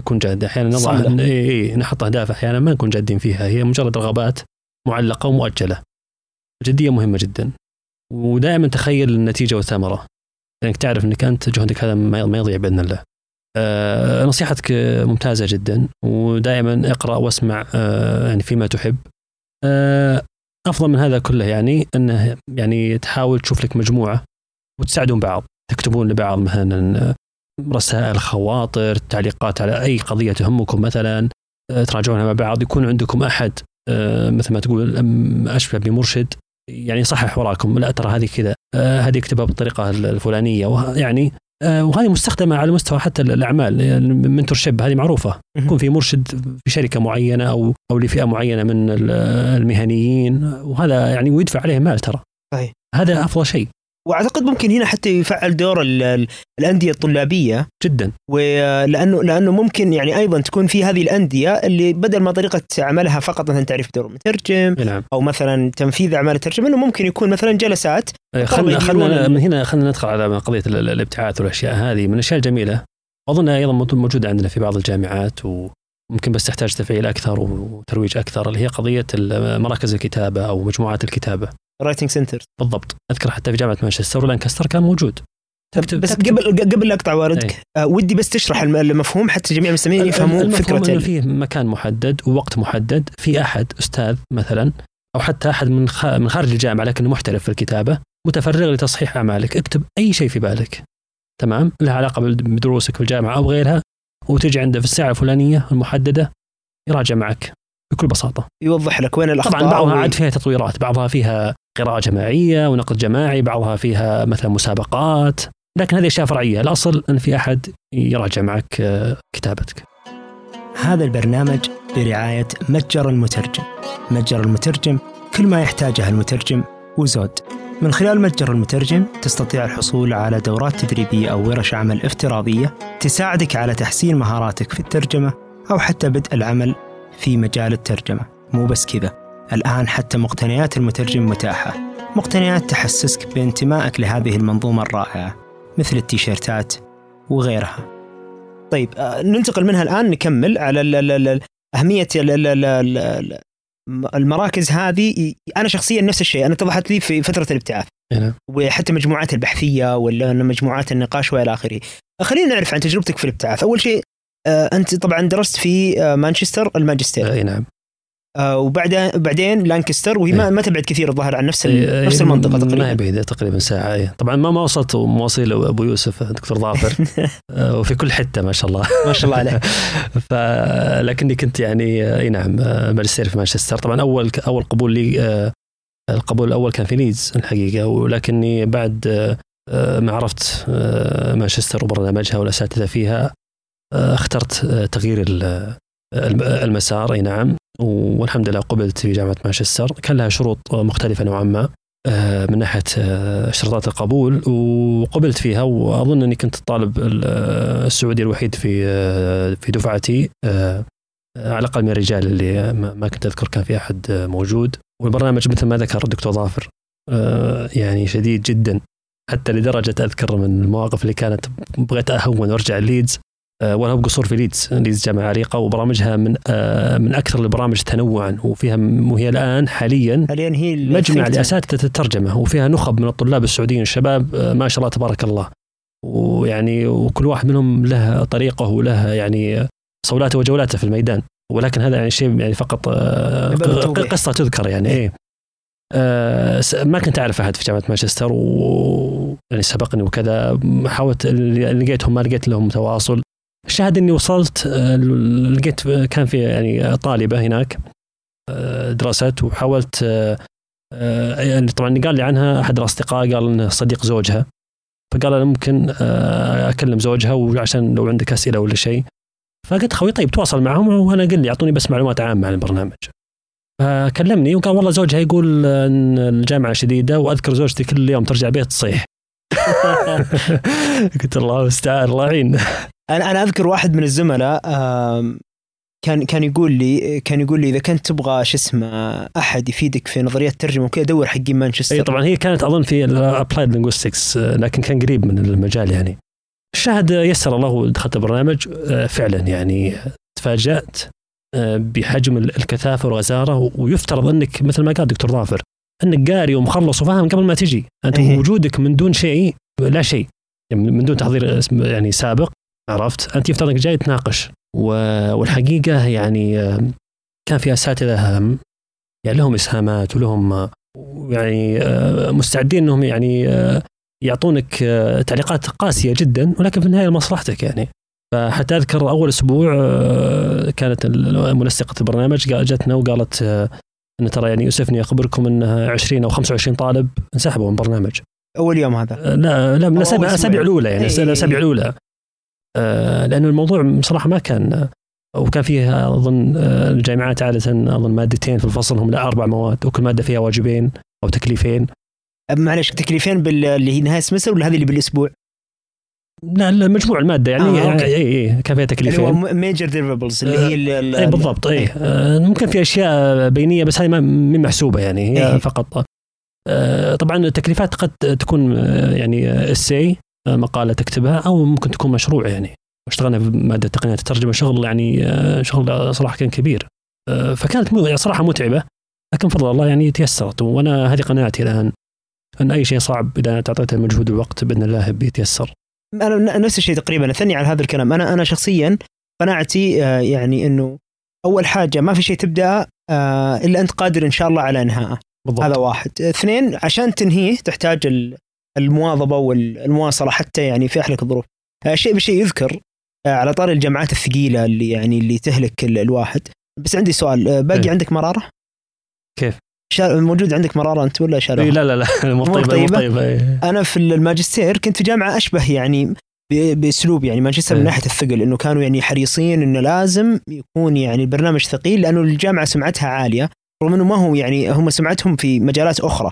يكون جاد. أحيانا نضع. إي إي نحط أهداف أحيانا ما نكون جادين فيها. هي مجرد رغبات معلقة ومؤجلة. الجديه مهمة جدا. ودائما تخيل النتيجة والثمرة. لأنك تعرف إنك أنت جهدك هذا ما ما يضيع بإذن الله. آه نصيحتك ممتازة جدا. ودائما اقرأ واسمع آه يعني فيما تحب. آه أفضل من هذا كله يعني إنه يعني تحاول تشوف لك مجموعة وتساعدون بعض. تكتبون لبعض مثلا رسائل خواطر تعليقات على أي قضية تهمكم مثلا آه، تراجعونها مع بعض يكون عندكم أحد آه، مثل ما تقول أشبه بمرشد يعني يصحح وراكم لا ترى هذه كذا آه، هذه اكتبها بالطريقة الفلانية وه- يعني آه، وهذه مستخدمة على مستوى حتى الأعمال يعني المنتور شيب هذه معروفة. يكون في مرشد في شركة معينة أو أو لفئة معينة من ال- المهنيين وهذا يعني ويدفع عليه مال ترى. صحيح. هذا أفضل شيء. وأعتقد ممكن هنا حتى يفعل دور ال- ال- الأندية الطلابية. جدا. ولأنه لأنه ممكن يعني أيضا تكون في هذه الأندية اللي بدل ما طريقة عملها فقط مثلا تعريف دور مترجم نعم. أو مثلا تنفيذ أعمال الترجمة إنه ممكن يكون مثلا جلسات خلنا يديرون خلنا ال- من هنا خلينا ندخل على قضية ال- ال- الابتعاث والأشياء هذه. من الاشياء الجميله اظنها أيضا موجود- موجودة عندنا في بعض الجامعات وممكن بس تحتاج تفعيل أكثر وترويج أكثر اللي هي قضية مراكز الكتابة أو مجموعات الكتابة. writing center بالضبط. أذكر حتى في جامعة مانشستر ولانكستر كان موجود. تكتب بس تكتب. قبل قبل لا أقطع واردك آه ودي بس تشرح الم- المفهوم حتى جميع المستمعين يفهموا فكرة إنه فيه مكان محدد ووقت محدد في أحد أستاذ مثلا أو حتى أحد من من خارج الجامعة لكنه محترف في الكتابة متفرغ لتصحيح أعمالك. اكتب أي شيء في بالك. تمام؟ له علاقة بدروسك في الجامعة أو غيرها. وتجي عنده في الساعة الفلانية المحددة يراجع معك بكل بساطة. يوضح لك وين الأخطاء طبعا بعضها عاد فيها تطويرات بعضها فيها قراءة جماعية ونقد جماعي بعضها فيها مثلا مسابقات لكن هذه أشياء فرعية. الأصل أن في أحد يراجع معك آه، كتابتك. هذا البرنامج برعاية متجر المترجم. متجر المترجم كل ما يحتاجه المترجم وزود. من خلال متجر المترجم تستطيع الحصول على دورات تدريبية أو ورش عمل افتراضية تساعدك على تحسين مهاراتك في الترجمة أو حتى بدء العمل في مجال الترجمة. مو بس كذا الآن حتى مقتنيات المترجم متاحة. مقتنيات تحسسك بانتمائك لهذه المنظومة الرائعة مثل التيشيرتات وغيرها. طيب آه، ننتقل منها الآن نكمل على ال المراكز هذه أنا شخصيا نفس الشيء. أنا اتضحت لي في فترة الابتعاث. هنا وحتى مجموعات البحثية ولا مجموعات النقاش وإلى آخره. خلينا نعرف عن تجربتك في الابتعاث، أول شيء آه، أنت طبعا درست في آه، مانشستر الماجستير. اي نعم. وبعدين بعدين لانكستر وهي ما, ما تبعد كثير الظاهر عن نفس إيه، ال- نفس إيه، المنطقة ما هي تقريبا. تقريبا ساعة إيه. طبعا ما ما وصلت مواصيل أبو يوسف دكتور ظافر. [LAUGHS] آه، وفي كل حتة ما شاء الله. ما شاء الله عليه [LAUGHS] ف لكني كنت يعني آه، إي نعم آه، ماجستير في مانشستر. طبعا أول أول قبول لي آه، القبول الأول كان في ليدز الحقيقة. ولكني بعد آه، آه، ما عرفت آه، مانشستر وبرنامجها والأساتذة فيها آه، اخترت آه، تغيير المسار أي نعم. والحمد لله قبلت في جامعه مانشستر. كان لها شروط مختلفة نوعا ما آه، من ناحية آه، اشتراطات القبول وقبلت فيها وأظن أني كنت الطالب ال- آه، السعودي الوحيد في في دفعتي على الأقل من الرجال اللي ما كنت أذكر كان في أحد موجود. والبرنامج مثل ما ذكر الدكتور ظافر يعني شديد جدا حتى لدرجة أذكر من المواقف اللي كانت بغيت أهون وأرجع ليدز وأنا بقصور في ليدز ليدز جامعة عريقة وبرامجها من آه، من أكثر البرامج تنوعا وفيها وهي الآن حاليا حاليا هي مجمع. لأساتذة الترجمة وفيها نخب من الطلاب السعوديين الشباب آه، ما شاء الله تبارك الله. ويعني وكل واحد منهم له طريقة وله يعني صولاته وجولاته في الميدان. ولكن هذا يعني شيء يعني فقط آه،. قصة تذكر يعني إيه. آه، س- ما كنت أعرف أحد في جامعة مانشستر و يعني سبقني وكذا حاولت لقيتهم ما لقيت لهم تواصل. الشاهد إني وصلت آه، لقيت كان في يعني طالبة هناك آه، درست وحاولت آه، آه، يعني طبعا قال لي عنها أحد الأصدقاء قال إنه صديق زوجها فقال أنا ممكن آه، أكلم زوجها وعشان لو عندك أسئلة ولا شيء. فقلت خوي طيب تواصل معهم وأنا قل لي أعطوني بس معلومات عامة عن البرنامج. فكلمني وقال والله زوجها يقول إن الجامعة شديدة وأذكر زوجتي كل يوم ترجع بيت تصيح. [LAUGHS] قلت الله المستعان الله يعين. أنا أنا أذكر واحد من الزملاء كان كان يقول لي كان يقول لي إذا كنت تبغى شو اسمه أحد يفيدك في نظريات ترجمه وكذا دور حقين مانشستر. إي طبعا هي كانت أظن في ال applied linguistics لكن كان قريب من المجال يعني. الشاهد يسر الله ودخلت البرنامج آه، فعلا يعني تفاجأت آه، بحجم ال- الكثافة والغزاره ويفترض أنك مثل ما قال دكتور ظافر أنك قاري ومخلص وفاهم قبل ما تجي. أنت إيه. وجودك من دون شيء لا شيء. يعني من دون تحضير يعني سابق. عرفت؟ أنت يفترض أنك جاي تناقش. والحقيقة يعني آه، كان في أساتذة آم، يعني لهم إسهامات ولهم آه، يعني آه، مستعدين إنهم يعني آه، يعطونك آه، تعليقات قاسية جدا ولكن في النهاية لمصلحتك يعني. فحتى أذكر أول أسبوع آه، كانت منسقه البرنامج جتنا وقالت آه، إن ترى يعني يؤسفني أخبركم ان 20 أو 25 طالب انسحبوا من البرنامج. أول يوم هذا. آه، لا لا من الأسابيع الأسابيع. الأولى يعني إيه، إيه، الأسابيع إيه. الأولى. آه، لأنه الموضوع بصراحة ما كان وكان فيه أظن آه، الجامعات عادة أظن مادتين في الفصل هم لا أربع مواد وكل مادة فيها واجبين أو تكليفين معلش تكليفين اللي هي نهاية ال semester ولا هذه اللي بالأسبوع؟ لا لا، مجموع المادة يعني آه، أوكي. اي اي كان فيها اللي هو تكليفين major deliverables اللي هي ال- اي بالضبط اي آه، ممكن في أشياء بينية بس هذه ما محسوبة يعني هي إيه. فقط آه، طبعا التكليفات قد تكون آه، يعني essay مقالة تكتبها أو ممكن تكون مشروع يعني. واشتغلنا في مادة الترجمة شغل يعني آه، شغل صراحة كان كبير. آه، فكانت يعني صراحة متعبة لكن بفضل الله يعني تيسرت. وأنا هذه قناعتي الآن أن أي شيء صعب إذا انت اعطيته المجهود والوقت بإذن الله بيتيسر أنا نفس الشيء تقريبا أثني على هذا الكلام. أنا أنا شخصيا قناعتي آه، يعني إنه أول حاجة ما في شيء تبدأ إلا أنت قادر إن شاء الله على انهائه بالضبط. هذا واحد. اثنين عشان تنهيه تحتاج ال- المواظبة والمواصله حتى يعني في احلك الظروف آه، شيء بشيء يذكر آه، على طار الجامعات الثقيلة اللي يعني اللي تهلك ال- الواحد بس عندي سؤال آه، باقي إيه. عندك مرارة؟ كيف؟ شا... موجود عندك مرارة أنت ولا شالوها؟ إيه لا لا لا [LAUGHS] مو أمور طيبة طيبة؟ إيه. أنا في الماجستير كنت في جامعة أشبه يعني بأسلوب يعني ماجستير من إيه. ناحية الثقل إنه كانوا يعني حريصين إنه لازم يكون يعني البرنامج ثقيل لأنه الجامعة سمعتها عالية رغم إنه ما هو يعني هم سمعتهم في مجالات أخرى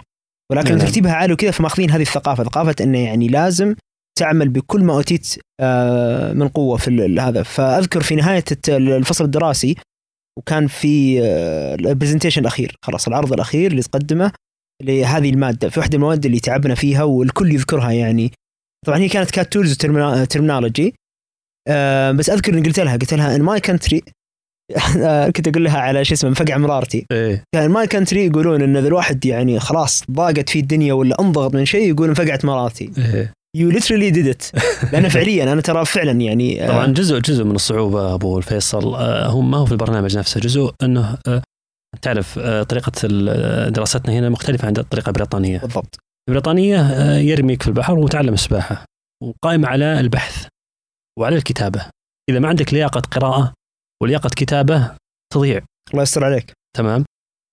ولكن نعم. ترتيبها عالي وكذا فماخذين هذه الثقافة. ثقافة إنه يعني لازم تعمل بكل ما أوتيت آه، من قوة في هذا. فأذكر في نهاية الفصل الدراسي وكان في ال presentation الأخير. خلاص العرض الأخير اللي تقدمه لهذه المادة في واحدة من المواد اللي تعبنا فيها والكل يذكرها يعني. طبعا هي كانت CAT tools و terminology آه بس أذكر إني قلت لها قلت لها in my country كنت أقول لها على شو اسمه مفقع مرارتي. إيه. كان my country يقولون إن اذا الواحد يعني خلاص ضاقت فيه الدنيا ولا أنضغط من شيء يقول انفقعت مرارتي. إيه. you literally did it لأن فعليا أنا ترى فعلا يعني آه، طبعا جزء جزء من الصعوبة أبو الفيصل. آه، هو ما هو في البرنامج نفسه جزء إنه آه، تعرف آه، طريقة دراستنا هنا مختلفة عن الطريقة البريطانية. بالضبط. البريطانية آه، يرميك في البحر وتعلم السباحة وقائمه على البحث وعلى الكتابة. إذا ما عندك لياقة قراءة ولياقة كتابة تضيع. الله يستر عليك. تمام؟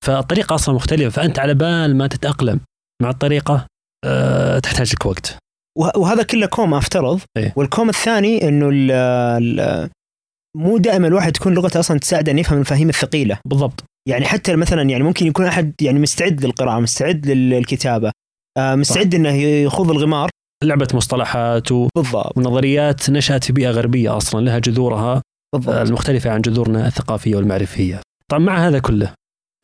فالطريقة أصلا مختلفة. فأنت على بال ما تتأقلم مع الطريقة آه، تحتاج لك وقت. وه- وهذا كله كوم أفترض. إيه. والكوم الثاني إنه ال- ال- مو دائما الواحد تكون لغته أصلا تساعده ان يفهم المفاهيم الثقيلة. بالضبط. يعني حتى مثلا يعني ممكن يكون أحد يعني مستعد للقراءة مستعد للكتابة آه، مستعد إنه يخوض الغمار. لعبة مصطلحات و- بالضبط. ونظريات نشأت في بيئة غربية أصلا لها جذورها. بالضبط. المختلفة عن جذورنا الثقافية والمعرفية. طبعا مع هذا كله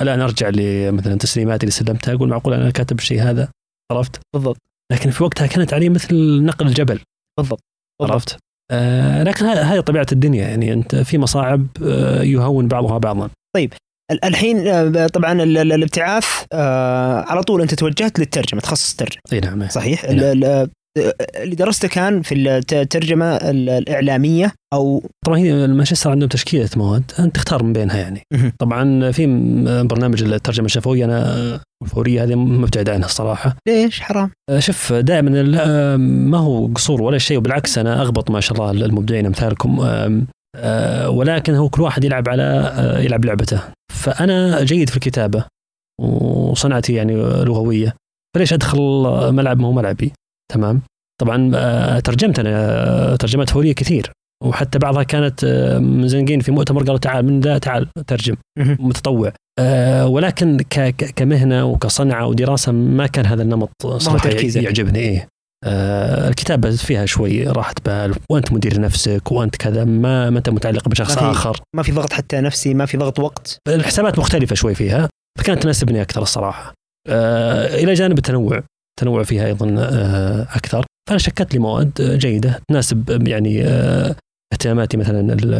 الآن أرجع لمثلا تسليماتي اللي سلمتها أقول معقول أنا كاتب الشيء هذا؟ عرفت؟ بالضبط. لكن في وقتها كانت علي مثل نقل الجبل. بالضبط. بالضبط. عرفت؟ آه لكن هذه طبيعة الدنيا يعني أنت في مصاعب آه يهون بعضها بعضا. ال- الحين آه، طبعا ال- ال- الابتعاث آه، على طول أنت توجهت للترجمة تخصص ترجمه إي نعم صحيح؟ نعم. ال- ال- اللي درسته كان في الترجمة ال- الإعلامية أو طبعا هي المانشستر عندهم تشكيلة مواد أنت تختار من بينها يعني. طبعا في برنامج الترجمة الشفوية أنا والفورية هذه مبتعد عنها الصراحة. ليش؟ حرام. آه، شوف دائما ال- ما هو قصور ولا شيء وبالعكس أنا أغبط ما شاء الله المبدعين أمثالكم. آه، ولكن هو كل واحد يلعب على يلعب لعبته. فأنا جيد في الكتابة وصنعتي يعني لغوية. فليش أدخل ملعب ما هو ملعبي؟ تمام. طبعا آه، ترجمت أنا آه، ترجمات فوريه كثير. وحتى بعضها كانت آه، مزنقين في مؤتمر قالوا تعال من ذا تعال ترجم. متطوع. ولكن كمهنة وكصنعة ودراسة ما كان هذا النمط صراحة. يعجبني آه، الكتابة فيها شوي راحه بال. وأنت مدير نفسك وأنت كذا. ما ما أنت متعلق بشخص ما في- آخر. ما في ضغط حتى نفسي ما في ضغط وقت. الحسابات مختلفة شوي فيها فكانت تناسبني أكثر الصراحة. إلى جانب التنوع. التنوع فيها أيضا آه، أكثر. فأنا شكلت لي مواد جيدة تناسب يعني آه، اهتماماتي مثلا ال-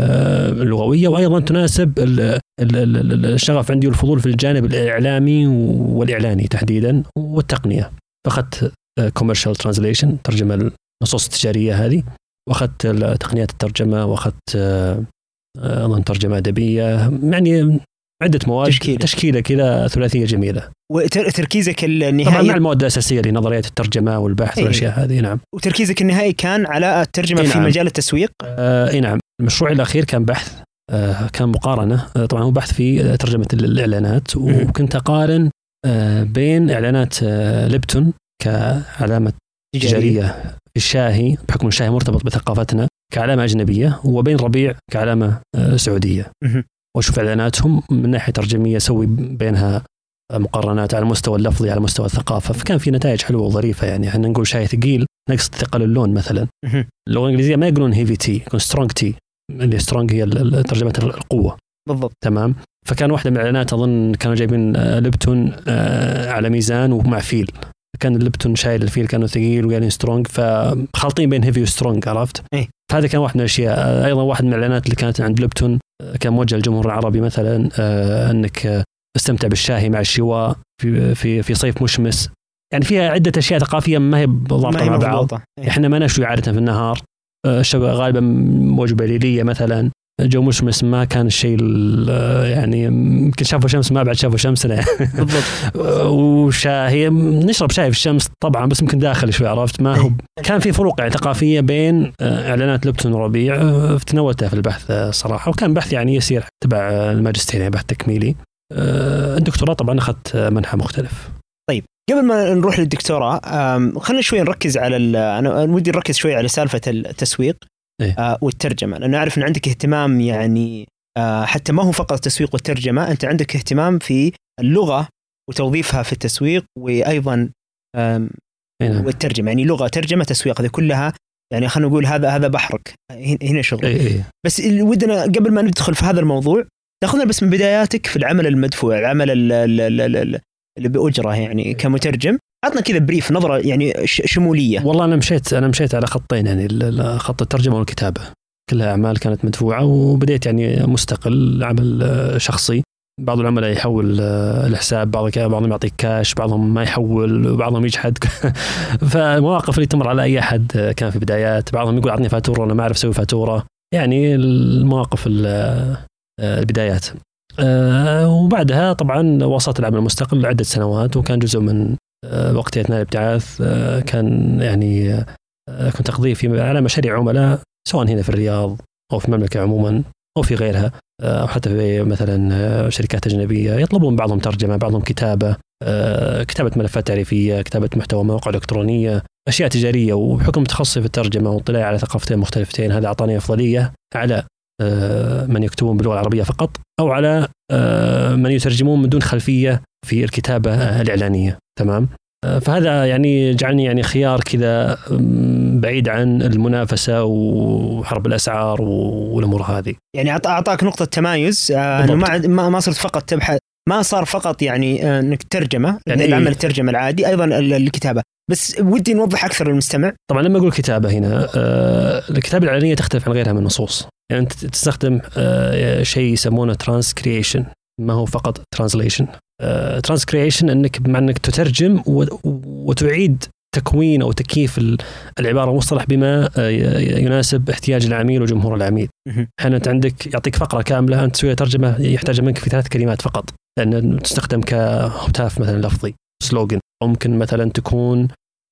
اللغوية وأيضا تناسب ال- ال- ال- ال- الشغف عندي والفضول في الجانب الإعلامي والإعلاني تحديدا والتقنية. فأخذت commercial translation ترجمة النصوص التجارية هذه وأخذت تقنيات الترجمة وأخذت آه، آه، اظن ترجمة أدبية. يعني عدة مواد تشكيلة. تشكيلة كذا ثلاثية جميلة وتركيزك طبعا مع النهائي المواد الأساسية لنظريات الترجمة والبحث إيه. والأشياء هذه نعم وتركيزك النهائي كان على الترجمة إيه في نعم. مجال التسويق آه اي نعم مشروعي الأخير كان بحث آه كان مقارنة آه طبعا هو بحث في ترجمة ال- الإعلانات مهم. وكنت أقارن آه بين إعلانات آه ليبتون كعلامة تجارية في الشاهي بحكم الشاهي مرتبط بثقافتنا كعلامة أجنبية وبين ربيع كعلامة سعودية. وأشوف إعلاناتهم من ناحية ترجمية أسوي بينها مقارنات على المستوى اللفظي على مستوى الثقافة. فكان في نتائج حلوة وظريفة يعني. إحنا نقول شاي ثقيل نقصد ثقل اللون مثلا. اللغة الإنجليزية ما يقولون heavy tea يقولون strong tea اللي strong هي ترجمة القوة. بالضبط. تمام؟ فكان واحدة من الإعلانات أظن كانوا جايبين آه، ليبتون آه، على ميزان ومع فيل. كان الليبتون شايل الفيل كانوا ثقيل وقايلين سترونج فخالطين بين heavy و strong عرفت؟ إيه. فهذا كان واحد من الأشياء. آه، أيضا واحد من الإعلانات اللي كانت عند ليبتون آه، كان موجه للجمهور العربي مثلا آه، أنك استمتع بالشاهي مع الشواء في في في صيف مشمس. يعني فيها عدة أشياء ثقافية ما هي ضابطه مع بعض. إيه. إحنا ما نشوي عادة في النهار. آه، الشوي غالبا وجبه ليلية مثلا. جو مشمس ما كان الشيء ال- يعني يمكن شافوا شمس ما بعد شافوا شمسنا بالضبط. [LAUGHS] وشاي نشرب شاي في الشمس طبعا بس يمكن داخل شوي عرفت؟ ما هو كان في فروق يعني ثقافية بين آه، إعلانات لبتون وربيع آه، تناولتها في البحث آه، صراحة. وكان بحث يعني يسير تبع الماجستير يعني بحث تكميلي. الدكتوراه طبعا أخذت منحى مختلف. قبل ما نروح للدكتوراه خلينا شوي نركز على أنا ودي نركز شوي على سالفة التسويق. إيه. آه، والترجمة لأنه أعرف إن عندك اهتمام يعني آه، حتى ما هو فقط التسويق والترجمة أنت عندك اهتمام في اللغة وتوظيفها في التسويق وأيضا نعم. والترجمة يعني لغة ترجمة تسويق هذه كلها يعني خلينا نقول هذا هذا بحرك هنا شغل إيه إيه. بس ودنا قبل ما ندخل في هذا الموضوع تاخذنا بس من بداياتك في العمل المدفوع العمل ال- ال- ال- ال- اللي باجره يعني كمترجم. عطنا كذا بريف نظرة يعني شمولية. والله أنا مشيت أنا مشيت على خطين يعني خط الترجمة والكتابة. كلها أعمال كانت مدفوعة وبديت يعني مستقل عمل شخصي. بعض العملاء يحول آه، الحساب بعض بعضهم يعطيك كاش بعضهم ما يحول وبعضهم يجحد. [LAUGHS] فالمواقف اللي تمر على أي أحد آه، كان في بدايات. بعضهم يقول اعطني فاتورة وأنا ما أعرف أسوي فاتورة. يعني المواقف ال- آه، البدايات. آه، وبعدها طبعا واصلت العمل المستقل عده سنوات وكان جزء من آه، وقتي أثناء الابتعاث آه، كان يعني آه، كنت اقضيه في على مشاريع عملاء سواء هنا في الرياض أو في المملكة عموما أو في غيرها آه، أو حتى في مثلا آه، شركات أجنبية. يطلبون بعضهم ترجمة بعضهم كتابة آه، كتابة ملفات تعريفية كتابة محتوى مواقع إلكترونية أشياء تجارية وبحكم تخصصي في الترجمة واطلاعي على ثقافتين مختلفتين هذا أعطاني أفضلية على من يكتبون باللغة العربية فقط أو على آه، من يترجمون من دون خلفية في الكتابة آه، الإعلانية. تمام؟ آه، فهذا يعني جعلني يعني خيار كذا بعيد عن المنافسة وحرب الأسعار والأمور هذه. يعني أعطاك نقطة تمايز آه، إنه. ما ما صرت فقط تبحث ما صار فقط يعني آه، إنك ترجمه يعني يعني إيه. العمل الترجمة العادي أيضا ال- الكتابة. بس ودي نوضح أكثر للمستمع. طبعا لما أقول كتابة هنا آه، الكتابة الإعلانية تختلف عن غيرها من النصوص. يعني أنت تستخدم آه، شيء يسمونه ترانسكريشن ما هو فقط translation transcreation أنك بمع أنك تترجم وتعيد تكوين أو تكييف ال- العبارة والمصطلح بما آه، يناسب احتياج العميل وجمهور العميل. أحيانا أنت عندك يعطيك فقرة كاملة أنت تسوي ترجمة يحتاج منك في ثلاث كلمات فقط. لأن تستخدم كهتاف مثلا لفظي slogan أو ممكن مثلا تكون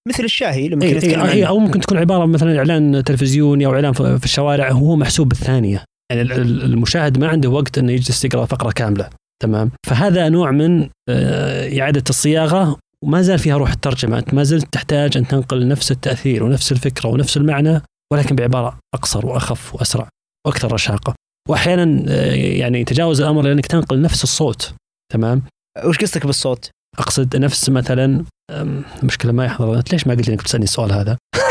مثل الشاهي لما إيه كنا نتكلم إيه إيه عنه. أو ممكن تكون عبارة مثلا إعلان تلفزيوني أو إعلان في الشوارع هو محسوب بالثانية. يعني ال- ال- المشاهد ما عنده وقت إنه يجلس يقرأ فقرة كاملة. تمام؟ فهذا نوع من آه، إعادة الصياغة وما زال فيها روح الترجمة. أنت ما زلت تحتاج أن تنقل نفس التأثير ونفس الفكرة ونفس المعنى ولكن بعبارة أقصر وأخف وأسرع وأكثر رشاقة. واحيانا آه، يعني تجاوز الأمر لأنك تنقل نفس الصوت. تمام؟ وش قصدك بالصوت؟ أقصد نفس مثلا المشكلة ما يحضر ليش ما قلت لي انك بتسألني السؤال هذا؟ [LAUGHS]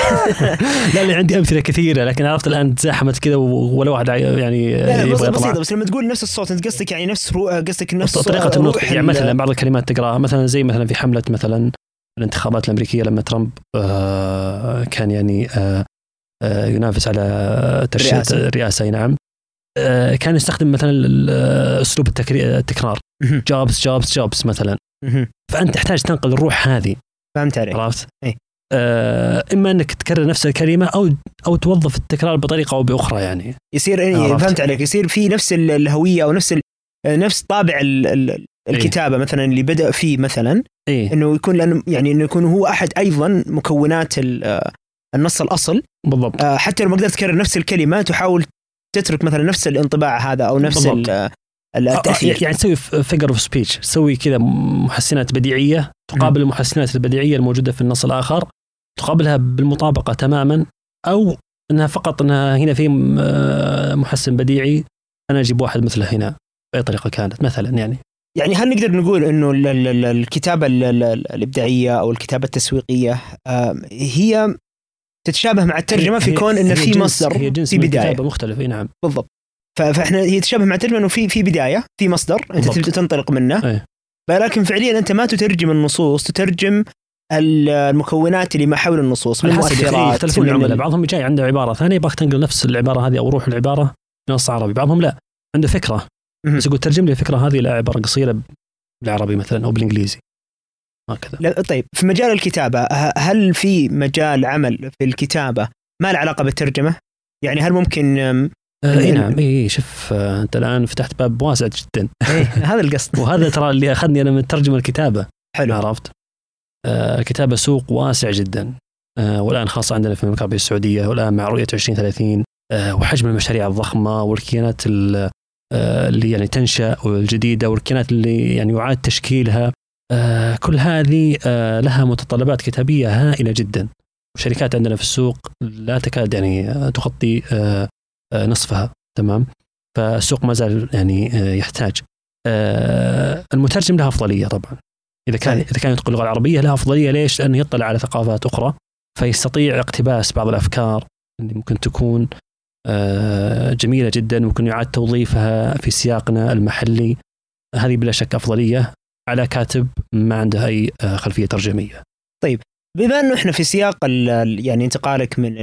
[LAUGHS] لا لا عندي أمثلة كثيرة لكن عرفت الآن تزاحمت كذا ولا واحد يعني لا يبغى بس يطلع بسيطة بس لما تقول نفس الصوت أنت قصدك يعني نفس رو... قصدك نفس طريقة النطق يعني مثلا بعض الكلمات تقراها مثلا زي مثلا في حملة مثلا الانتخابات الأمريكية لما ترامب آه، كان يعني آه، آه، ينافس على ترشيح. الرئاسه نعم آه، كان يستخدم مثلا ال- أسلوب التكرار. جوبز جوبز جوبز مثلا. فأنت تحتاج تنقل الروح هذه. فهمت عليك. عرفت؟ إيه. آه إما إنك تكرر نفس الكلمة أو أو توظف التكرار بطريقة أو بأخرى يعني. يصير إيه. فهمت عليك. يصير في نفس ال- الهوية أو نفس. نفس طابع ال... ال... الكتابة مثلا اللي بدأ فيه مثلا إيه. إنه يكون لأنه يعني إنه يكون هو أحد أيضا مكونات آه، النص الأصل. بالضبط. آه، حتى لو ما قدرت تكرر نفس الكلمة تحاول تترك مثلا نفس الانطباع هذا أو نفس التاثير يعني تسوي figure of speech تسوي كذا محسنات بديعية تقابل المحسنات البديعية الموجودة في النص الآخر تقابلها بالمطابقة تماما أو إنها فقط إنها هنا في آه، محسن بديعي أنا أجيب واحد مثله هنا بأي طريقة كانت مثلا يعني. يعني هل نقدر نقول إنه ال- ال- ال- الكتابة ال- ال- ال- الإبداعية أو الكتابة التسويقية آه، هي تتشابه مع الترجمة في كون إنه في مصدر هي جنس في بداية. الكتابة مختلف إي نعم. بالضبط. فاحنا هي تشابه مع الترجمه إنه في في بداية في مصدر أنت بالضبط. تنطلق منه أيه. ولكن فعليا أنت ما تترجم النصوص تترجم ال- المكونات اللي ما حول النصوص من على حسب مؤثرات يختلفون العملاء ال- بعضهم جاي عنده عبارة ثانية يبغاك تنقل نفس العبارة هذه أو روح العبارة بنص عربي بعضهم لا عنده فكرة. بس يقول ترجم لي الفكرة هذه إلى عبارة قصيرة بالعربي مثلا أو بالإنجليزي هكذا طيب في مجال الكتابة هل في مجال عمل في الكتابة ما له علاقة بالترجمة؟ يعني هل ممكن اي ال- نعم. اي شوف آه أنت الآن فتحت باب واسع جدا. إيه هذا القصد. [LAUGHS] وهذا ترى اللي أخذني أنا من الترجمه الكتابة. حلو. عرفت؟ آه الكتابه سوق واسع جدا. آه والآن خاصه عندنا في المملكة العربية السعودية والان مع رؤية 2030 آه وحجم المشاريع الضخمة والكيانات ال- آه اللي يعني تنشأ والجديدة والكيانات اللي يعني يعاد تشكيلها. آه كل هذه آه لها متطلبات كتابية هائلة جدا. وشركات عندنا في السوق لا تكاد يعني آه، تغطي آه آه نصفها تمام فالسوق ما زال يعني آه يحتاج آه المترجم له أفضلية طبعا إذا كان. إذا كان يتقن اللغة العربية له أفضلية ليش؟ لأنه يطلع على ثقافات أخرى فيستطيع اقتباس بعض الأفكار اللي ممكن تكون آه، جميلة جدا ممكن يعاد توظيفها في سياقنا المحلي هذه بلا شك أفضلية على كاتب ما عنده أي آه، خلفية ترجمية. بما إنه إحنا في سياق يعني انتقالك من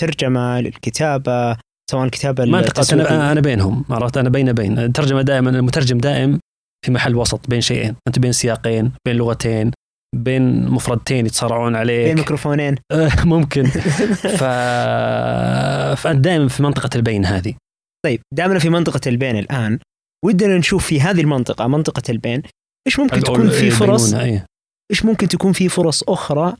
الترجمة للكتابة سواء الكتابه ما التسويقية. أنا أنا بينهم عرفت؟ أنا بين بين الترجمة دائما المترجم دائم في محل وسط بين شيئين. أنت بين سياقين بين لغتين بين مفردتين يتصارعون عليك. بين ميكروفونين. [LAUGHS] آه، ممكن. ف... فانت دائما في منطقة البين هذه. طيب دامنا في منطقة البين الآن. ودنا نشوف في هذه المنطقة منطقة البين إيش ممكن تكون في فرص؟ إيه. إيش ممكن تكون في فرص أخرى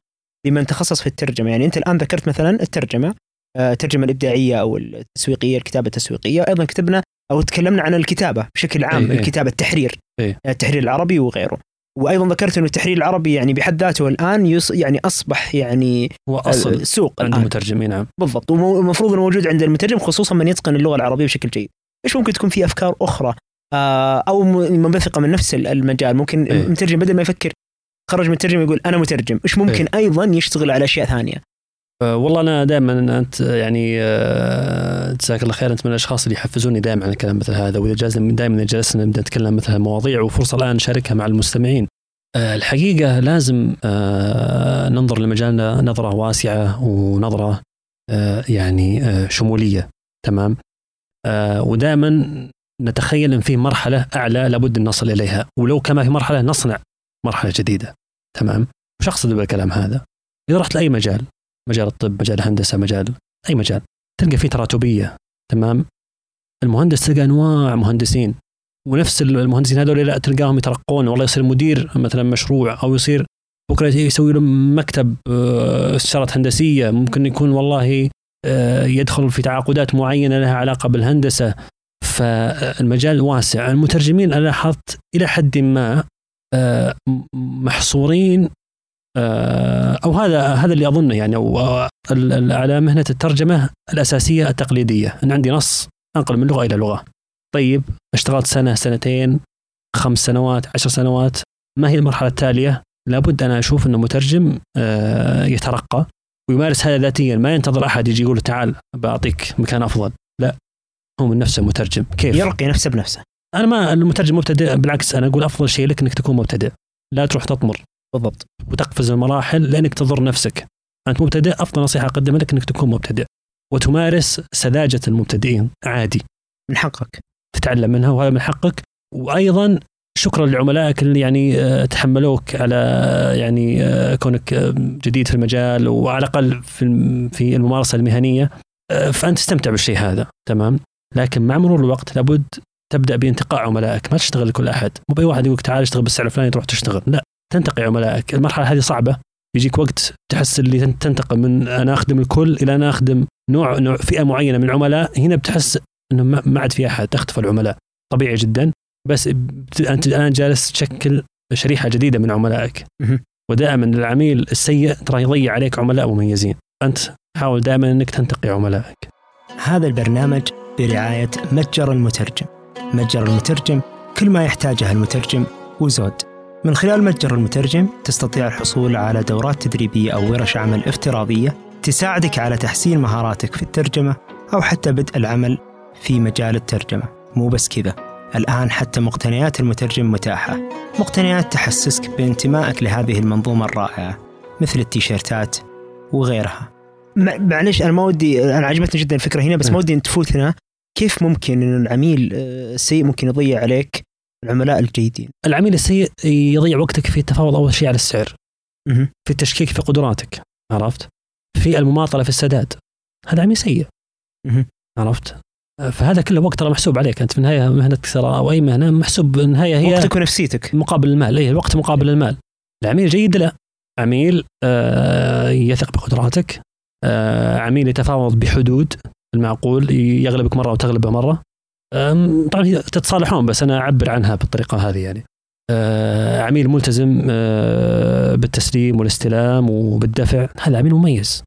لمن تخصص في الترجمة؟ يعني أنت الآن ذكرت مثلا الترجمة. الترجمة الإبداعية أو التسويقية الكتابة التسويقية. أيضا كتبنا أو تكلمنا عن الكتابة بشكل عام إيه، إيه. الكتابة التحرير إيه. التحرير العربي وغيره. وأيضا ذكرت إنه التحرير العربي يعني بحد ذاته الآن يص يعني أصبح يعني هو أصل سوق عند الآن. المترجم إيه، نعم. بالضبط. والمفروض إنه موجود عند المترجم خصوصا من يتقن اللغة العربية بشكل جيد. إيش ممكن تكون في أفكار أخرى؟ آه، أو منبثقة من نفس المجال. ممكن إيه. المترجم بدل ما يفكر خرج من الترجمة يقول أنا مترجم. إيش ممكن أيضا يشتغل على أشياء ثانية؟ آه، والله أنا دائما أنت يعني آه، جزاك الله خير أنت من الأشخاص اللي يحفزوني دائما على الكلام مثل هذا وإذا جلسنا دائما جلسنا نبدأ نتكلم مثل هالمواضيع وفرصة الآن نشاركها مع المستمعين. آه، الحقيقة لازم ننظر لمجالنا نظرة واسعة ونظرة يعني شمولية تمام؟ ودائما نتخيل إن في مرحلة أعلى لابد أن نصل إليها ولو كما في مرحلة نصنع مرحلة جديدة تمام؟ وش أقصد بالكلام هذا؟ إذا رحت لأي مجال مجال الطب مجال الهندسة مجال أي مجال. تلقى فيه تراتبية. تمام؟ المهندس تلقى أنواع مهندسين. ونفس المهندسين هذول لا تلقاهم يترقون. والله يصير مدير مثلا مشروع أو يصير بكرة يسوي له مكتب آه، استشارات هندسية. ممكن يكون والله آه، يدخل في تعاقدات معينة لها علاقة بالهندسة. فالمجال واسع. المترجمين أنا لاحظت إلى حد ما آه، محصورين آه، أو هذا هذا اللي أظنه يعني. آه، على مهنة الترجمة الأساسية التقليدية. ان عندي نص انقل من لغة إلى لغة. طيب اشتغلت سنة سنتين خمس سنوات عشر سنوات. ما هي المرحلة التالية؟ لابد أنا أشوف انه مترجم آه، يترقى ويمارس هذا ذاتيا. ما ينتظر أحد يجي يقول تعال بعطيك مكان أفضل. لا هو من نفسه مترجم. كيف؟ يرقي نفسه بنفسه. أنا ما المترجم مبتدئ بالعكس أنا أقول أفضل شيء لك إنك تكون مبتدئ. لا تروح تطمر. بالضبط. وتقفز المراحل لأنك تضر نفسك. أنت مبتدئ أفضل نصيحة أقدمها لك إنك تكون مبتدئ. وتمارس سذاجة المبتدئين. عادي. من حقك. تتعلم منها وهذا من حقك. وأيضا شكرا لعملائك اللي يعني آه، تحملوك على آه، يعني آه، كونك جديد في المجال وعلى الأقل في في الممارسة المهنية. فأنت تستمتع بالشيء هذا. تمام؟ لكن مع مرور الوقت لابد تبدأ بانتقاء عملائك. ما تشتغل لكل أحد. مو بأي واحد يقول تعال اشتغل بالسعر الفلاني تروح تشتغل. لا. تنتقي عملائك المرحلة هذه صعبة. يجيك وقت تحس اللي تن- تنتقل من أنا أخدم الكل إلى أنا أخدم نوع نوع فئة معينة من العملاء هنا بتحس إنه ما ما عاد في أحد تختفى العملاء. طبيعي جدا. بس انت الان جالس تشكل شريحة جديدة من عملائك. ودائما العميل السيء ترى يضيع عليك عملاء مميزين. أنت حاول دائما إنك تنتقي عملائك. هذا البرنامج برعاية متجر المترجم. متجر المترجم كل ما يحتاجه المترجم وزود. من خلال متجر المترجم تستطيع الحصول على دورات تدريبية أو ورش عمل افتراضية تساعدك على تحسين مهاراتك في الترجمة أو حتى بدء العمل في مجال الترجمة. مو بس كذا الآن حتى مقتنيات المترجم متاحة. مقتنيات تحسسك بانتمائك لهذه المنظومة الرائعة مثل التيشيرتات وغيرها. مع- معلش أنا ما ودي أنا عجبتني جدا الفكرة هنا بس ما نعم. ودي أن تفوتنا كيف ممكن أن العميل آه، السيء ممكن يضيع عليك العملاء الجيدين. العميل السيء يضيع وقتك في التفاوض أول شيء على السعر. مهم. في التشكيك في قدراتك عرفت؟ في المماطلة في السداد. هذا عميل سيء. مهم. عرفت؟ فهذا كله وقت ترى محسوب عليك. أنت في النهاية مهنتك ترى أو أي مهنة محسوب بالنهاية هي وقتك ونفسيتك. مقابل المال. اي الوقت مقابل المال. العميل الجيد لا. عميل آه، يثق بقدراتك. آه، عميل يتفاوض بحدود. المعقول يغلبك مرة وتغلبه مرة. طبعا هي تتصالحون بس أنا أعبر عنها بالطريقة هذه يعني. آه، عميل ملتزم آه، بالتسليم والاستلام وبالدفع. هذا عميل مميز.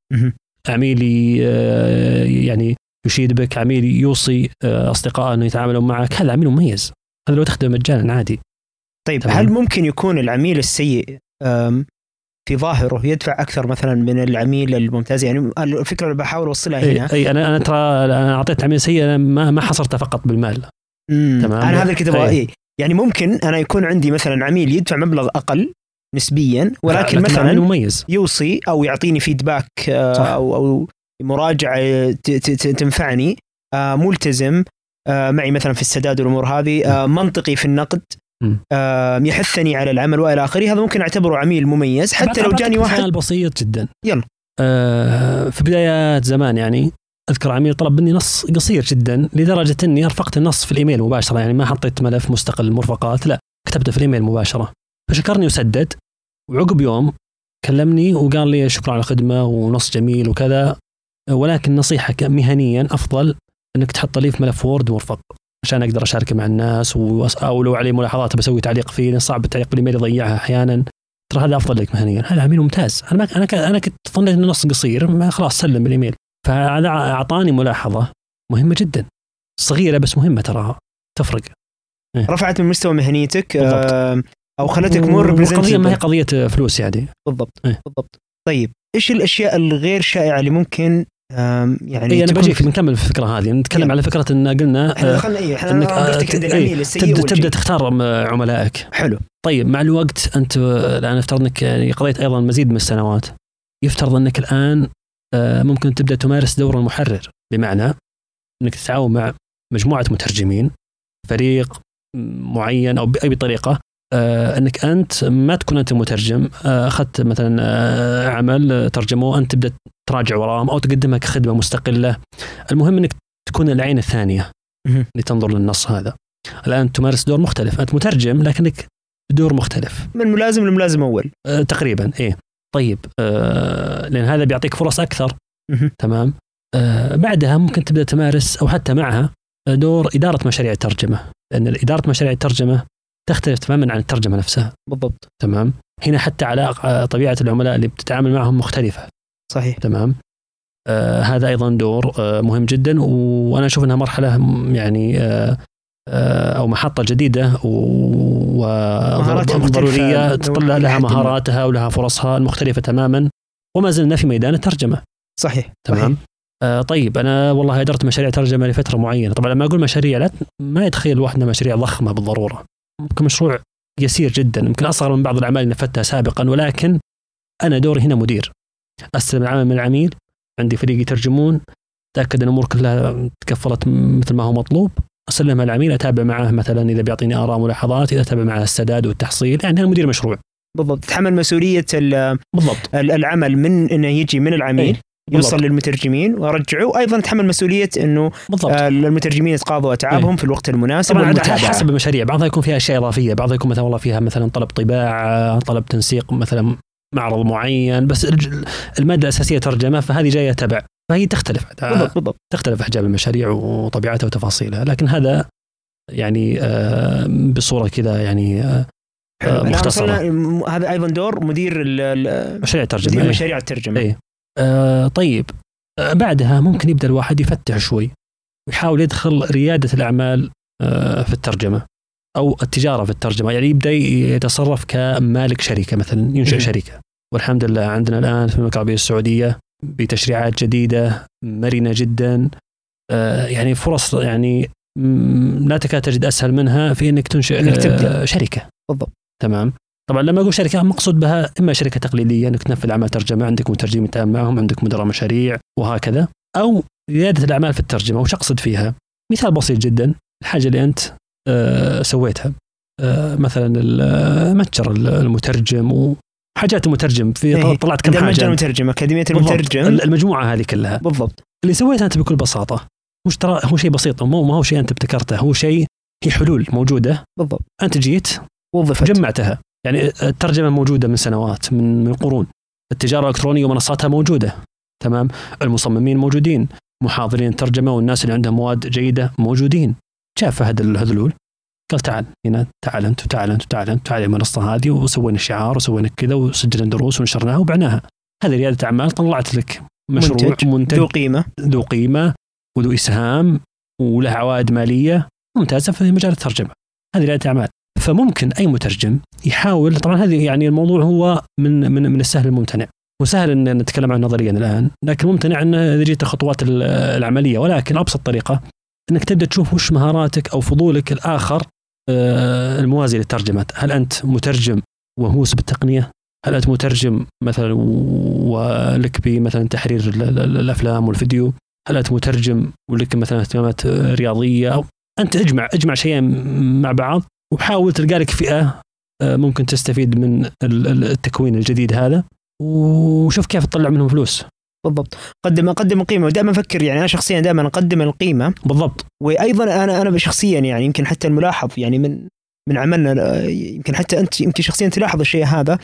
عميل آه، يعني يشيد بك عميل يوصي اصدقائه إنه يتعاملون معك. هذا عميل مميز. هذا لو تخدمه مجانا عادي. طيب تمام. هل ممكن يكون العميل السيء في ظاهره يدفع أكثر مثلا من العميل الممتاز يعني الفكرة اللي بحاول أوصلها هنا اي اي أنا أنا ترى أنا أعطيت عميل سيء ما ما حصرته فقط بالمال. تمام. أنا هذا أبغى أي. إيه. يعني ممكن أنا يكون عندي مثلا عميل يدفع مبلغ أقل نسبيا ولكن مثلا مميز يوصي أو يعطيني فيدباك آه، صح. أو أو مراجعة تنفعني آه، ملتزم آه، معي مثلا في السداد والأمور هذه منطقي في النقد يحثني على العمل وإلى آخره. هذا ممكن أعتبره عميل مميز. حتى لو جاني واحد مثال بسيط جدا. يلا. آه في بدايات زمان يعني أذكر عميل طلب مني نص قصير جدا لدرجة إني ارفقت النص في الإيميل مباشرة. يعني ما حطيت ملف مستقل مرفقات لا. كتبته في الإيميل مباشرة. فشكرني وسدد. وعقب يوم كلمني وقال لي شكرا على الخدمة ونص جميل وكذا. ولكن نصيحة مهنيا أفضل إنك تحط لي في ملف وورد مرفق. عشان أقدر اشاركه مع الناس أو لو عليه ملاحظات بسوي تعليق فيه صعب التعليق بالإيميل يضيعها أحيانا. ترى هذا أفضل لك مهنيا. هذا عميل ممتاز. أنا ما أنا ك- أنا كنت ظنيت إنه نص قصير ما خلاص سلم بالإيميل. فهذا أعطاني ملاحظة مهمة جدا. صغيرة بس مهمة تراها تفرق. رفعت من مستوى مهنيتك بالضبط. آه، أو خلتك مور القضية ما هي. قضية فلوس يعني. بالضبط إيه. بالضبط. طيب إيش الأشياء الغير شائعة اللي ممكن يعني اي أنا بجيك في- بنكمل في الفكرة هذه. نتكلم يلا. على فكرة إن قلنا إحنا آه، دخلنا إحنا إنك وقفتك عند آه، العميل إيه، السيء تبدا. تبدأ تختار آه، عملائك. حلو. طيب مع الوقت أنت الآن افترض إنك يعني قضيت أيضا مزيد من السنوات. يفترض إنك الآن آه، ممكن تبدأ تمارس دور المحرر بمعنى إنك تتعاون مع مجموعة مترجمين فريق معين أو باي طريقه آه، أنك أنت ما تكون أنت مترجم. آه، أخذت مثلا آه، عمل آه، ترجموه أنت تبدأ تراجع وراهم أو تقدمها كخدمه مستقلة. المهم أنك تكون العين الثانية. اللي تنظر للنص هذا. الآن تمارس دور مختلف. أنت مترجم لكنك دور مختلف. من ملازم لملازم أول. أه تقريبا إيه. طيب أه لأن هذا بيعطيك فرص أكثر. تمام. أه بعدها ممكن تبدأ تمارس أو حتى معها آه، دور إدارة مشاريع الترجمة. لأن إدارة مشاريع الترجمة تختلف تماما عن الترجمة نفسها. بالضبط. تمام؟ هنا حتى على آه، طبيعة العملاء اللي بتتعامل معهم مختلفة. صحيح. تمام؟ آه هذا أيضا دور آه مهم جدا وأنا أشوف إنها مرحلة يعني آه آه أو محطة جديدة وضرورية تطلع لها. مهاراتها ولها فرصها المختلفة تماما وما زلنا في ميدان الترجمة. صحيح. تمام؟ صحيح. آه طيب أنا والله أدرت مشاريع ترجمة لفترة معينة. طبعا لما أقول مشاريع لا ما يتخيل الواحد انها مشاريع ضخمة بالضرورة. ممكن مشروع يسير جدا. يمكن أصغر من بعض الأعمال اللي نفذتها سابقا ولكن أنا دوري هنا مدير. أستلم العمل من العميل عندي فريق يترجمون تأكد أن الأمور كلها تكفلت مثل ما هو مطلوب. أسلمها العميل أتابع معه مثلا إذا بيعطيني آراء ملاحظات إذا أتابع معه السداد والتحصيل. يعني أنا مدير مشروع. بالضبط. تتحمل مسؤولية ال- بالضبط. ال- العمل من إنه يجي من العميل. إيه، يوصل بالضبط. للمترجمين وارجعه وأيضا تحمل مسؤولية إنه بالضبط. آه، المترجمين يتقاضوا أتعابهم في الوقت المناسب طبعا على حسب المشاريع. بعضها يكون فيها أشياء إضافية. بعضها يكون مثلا والله فيها مثلا طلب طباعة طلب تنسيق مثلا معرض معين. بس المادة الأساسية ترجمة فهذه جاية تبع. فهي تختلف. بالضبط بالضبط. تختلف أحجام المشاريع وطبيعتها وتفاصيلها. لكن هذا يعني آه، بصورة كذا يعني آه، حلو. الآن مختصرة. وصلنا- م- هذا أيضا دور مدير مشاريع ترجمه مدير إيه. مشاريع الترجمة. إيه. آه طيب آه بعدها ممكن يبدأ الواحد يفتح شوي ويحاول يدخل ريادة الأعمال آه في الترجمة أو التجارة في الترجمة يعني يبدأ يتصرف كمالك شركة مثلا ينشئ. شركة والحمد لله عندنا الآن في المملكه العربيه السعودية بتشريعات جديدة مرنة جدا آه يعني فرص يعني لا تكاد تجد أسهل منها في إنك تنشئ إنك تبدأ. آه شركة بالضبط. تمام طبعا لما أقول شركة مقصود بها إما شركة تقليدية إنك تنفذ أعمال ترجمة عندك مترجم يتعامل معهم عندك مدراء مشاريع وهكذا أو رياده الأعمال في الترجمة وش أقصد فيها؟ مثال بسيط جدا الحاجة اللي أنت آه سويتها آه، مثلا المتجر المترجم وحاجات المترجم في إيه. طلعت كم متجر حاجة المترجم أكاديمية بالضبط. المترجم المجموعة هذه كلها بالضبط اللي سويته أنت بكل بساطة مش ترى هو شيء بسيط مو ما هو شيء أنت ابتكرته هو شيء هي حلول موجودة بالضبط أنت جيت وظفت جمعتها يعني الترجمة موجودة من سنوات من من قرون. التجارة الإلكترونية ومنصاتها موجودة تمام؟ المصممين موجودين محاضرين الترجمه والناس اللي عندهم مواد جيدة موجودين. جاء فهد الهذلول قال تعال هنا تعال أنت وتعال أنت وتعال أنت تعال المنصه هذه وسوينا شعار وسوينا كذا وسجلنا دروس ونشرناها وبعناها. هذه ريادة أعمال طلعت لك مشروع منتج. منتج. ذو قيمة. ذو قيمة وذو إسهام وله عوائد مالية. ممتازة في مجال الترجمة. هذه ريادة أعمال. فممكن أي مترجم يحاول طبعا هذه يعني الموضوع هو من من من السهل الممتنع. وسهل إن نتكلم عنه نظريا الآن لكن ممتنع إن جيت الخطوات ال- العملية. ولكن أبسط طريقة إنك تبدأ تشوف وش مهاراتك أو فضولك الآخر آه، الموازي للترجمه هل أنت مترجم ومهووس بالتقنية؟ هل أنت مترجم مثلا ولك بمثلا تحرير ال- ال- الأفلام والفيديو؟ هل أنت مترجم ولك مثلا اهتمامات رياضية؟ أو أنت اجمع اجمع شيئين مع بعض. وحاول تلقى لك فئة آه، ممكن تستفيد من ال- ال- التكوين الجديد هذا. وشوف كيف تطلع منهم فلوس. بالضبط. قدم اقدم القيمه ودائما أفكر يعني أنا شخصيا دائما أقدم القيمة. بالضبط. وأيضا أنا أنا شخصيا يعني يمكن حتى الملاحظ يعني من من عملنا آه، يمكن حتى أنت يمكن شخصيا تلاحظ الشيء هذا.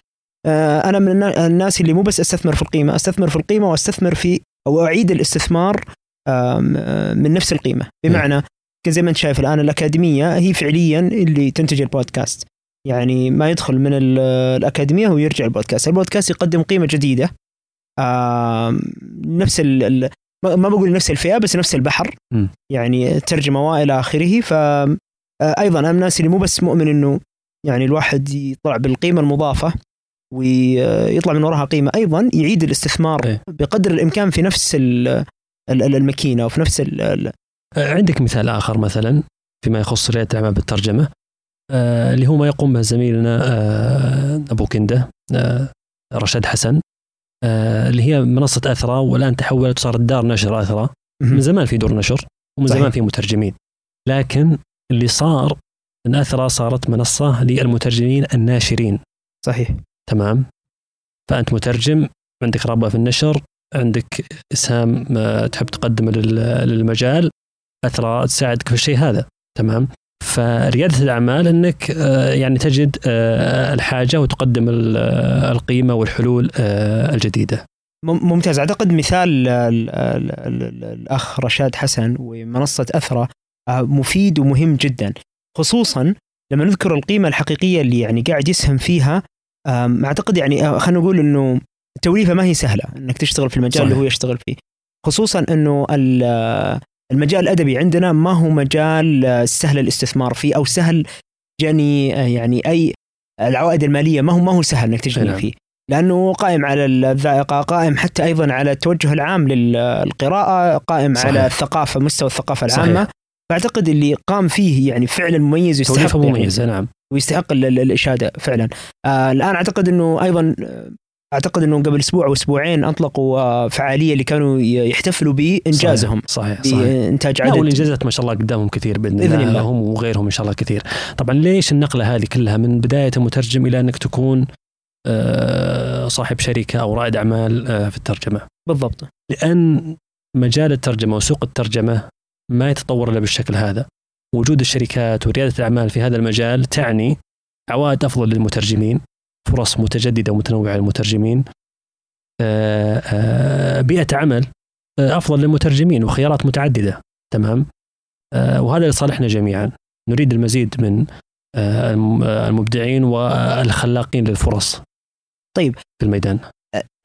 آه، أنا من النا- الناس اللي مو بس أستثمر في القيمة أستثمر في القيمة وأستثمر في أو أعيد الاستثمار من نفس القيمة. بمعنى زي ما انت شايف الآن الأكاديمية هي فعليا اللي تنتج البودكاست. يعني ما يدخل من ال- الأكاديمية ويرجع البودكاست. البودكاست يقدم قيمة جديدة. نفس ال ال- ما بقول نفس الفئة بس نفس البحر. م. يعني ترجمة وإلى آخره. ف آه، أيضا أنا من الناس اللي مو بس مؤمن إنه يعني الواحد يطلع بالقيمة المضافة ويطلع من وراها قيمة أيضا يعيد الاستثمار إيه. بقدر الإمكان في نفس ال- ال- ال- الماكينة وفي نفس عندك مثال آخر مثلا فيما يخص ريادة الأعمال بالترجمة آه، اللي هو ما يقوم به زميلنا آه، أبو كنده آه، رشاد حسن آه، اللي هي منصة اثرى والآن تحولت وصارت دار نشر اثرى من زمان في دور نشر ومن صحيح. زمان في مترجمين. لكن اللي صار إن اثرى صارت منصة للمترجمين الناشرين. صحيح. تمام؟ فأنت مترجم عندك رغبه في النشر عندك إسهام آه، تحب تقدم لل- للمجال اثرى تساعدك في الشيء هذا تمام؟ فريادة الأعمال إنك آه، يعني تجد آه، الحاجة وتقدم آه، القيمة والحلول الجديدة. مم- ممتاز. أعتقد مثال ال- ال- ال- ال- الأخ رشاد حسن ومنصة اثرى مفيد ومهم جدا. خصوصا لما نذكر القيمة الحقيقية اللي يعني قاعد يسهم فيها أعتقد يعني خلينا نقول إنه التوليفة ما هي سهلة إنك تشتغل في المجال صحيح. اللي هو يشتغل فيه. خصوصا إنه ال- المجال الأدبي عندنا ما هو مجال آه، سهل الاستثمار فيه أو سهل جني آه، يعني أي العوائد المالية ما هو ما هو سهل إنك تجني نعم. فيه لأنه قائم على الذائقة قائم حتى أيضا على التوجه العام للقراءه قائم صحيح. على الثقافة مستوى الثقافة صحيح. العامة فأعتقد اللي قام فيه يعني فعلا مميز ويستحق يعني مميزة نعم ويستحق ال- ال- الإشادة فعلا آه الآن أعتقد إنه أيضا أعتقد إنه قبل أسبوع أو أسبوعين أطلقوا آه، فعالية اللي كانوا يحتفلوا بإنجازهم. صحيح صحيح بإنتاج لا عدد. والإنجازات ما شاء الله قدامهم كثير بإذن, بإذن الله. الله. هم وغيرهم إن شاء الله كثير. طبعا ليش النقلة هذه كلها؟ من بداية المترجم إلى أنك تكون آه، صاحب شركة أو رائد أعمال آه، في الترجمة. بالضبط. لأن مجال الترجمة وسوق الترجمة ما يتطور إلا بالشكل هذا. وجود الشركات وريادة الأعمال في هذا المجال تعني عوائد أفضل للمترجمين. فرص متجددة ومتنوعة للمترجمين. آه، آه، بيئة عمل آه، أفضل للمترجمين وخيارات متعددة تمام؟ وهذا لصالحنا جميعا. نريد المزيد من الم- المبدعين والخلاقين للفرص طيب. في الميدان.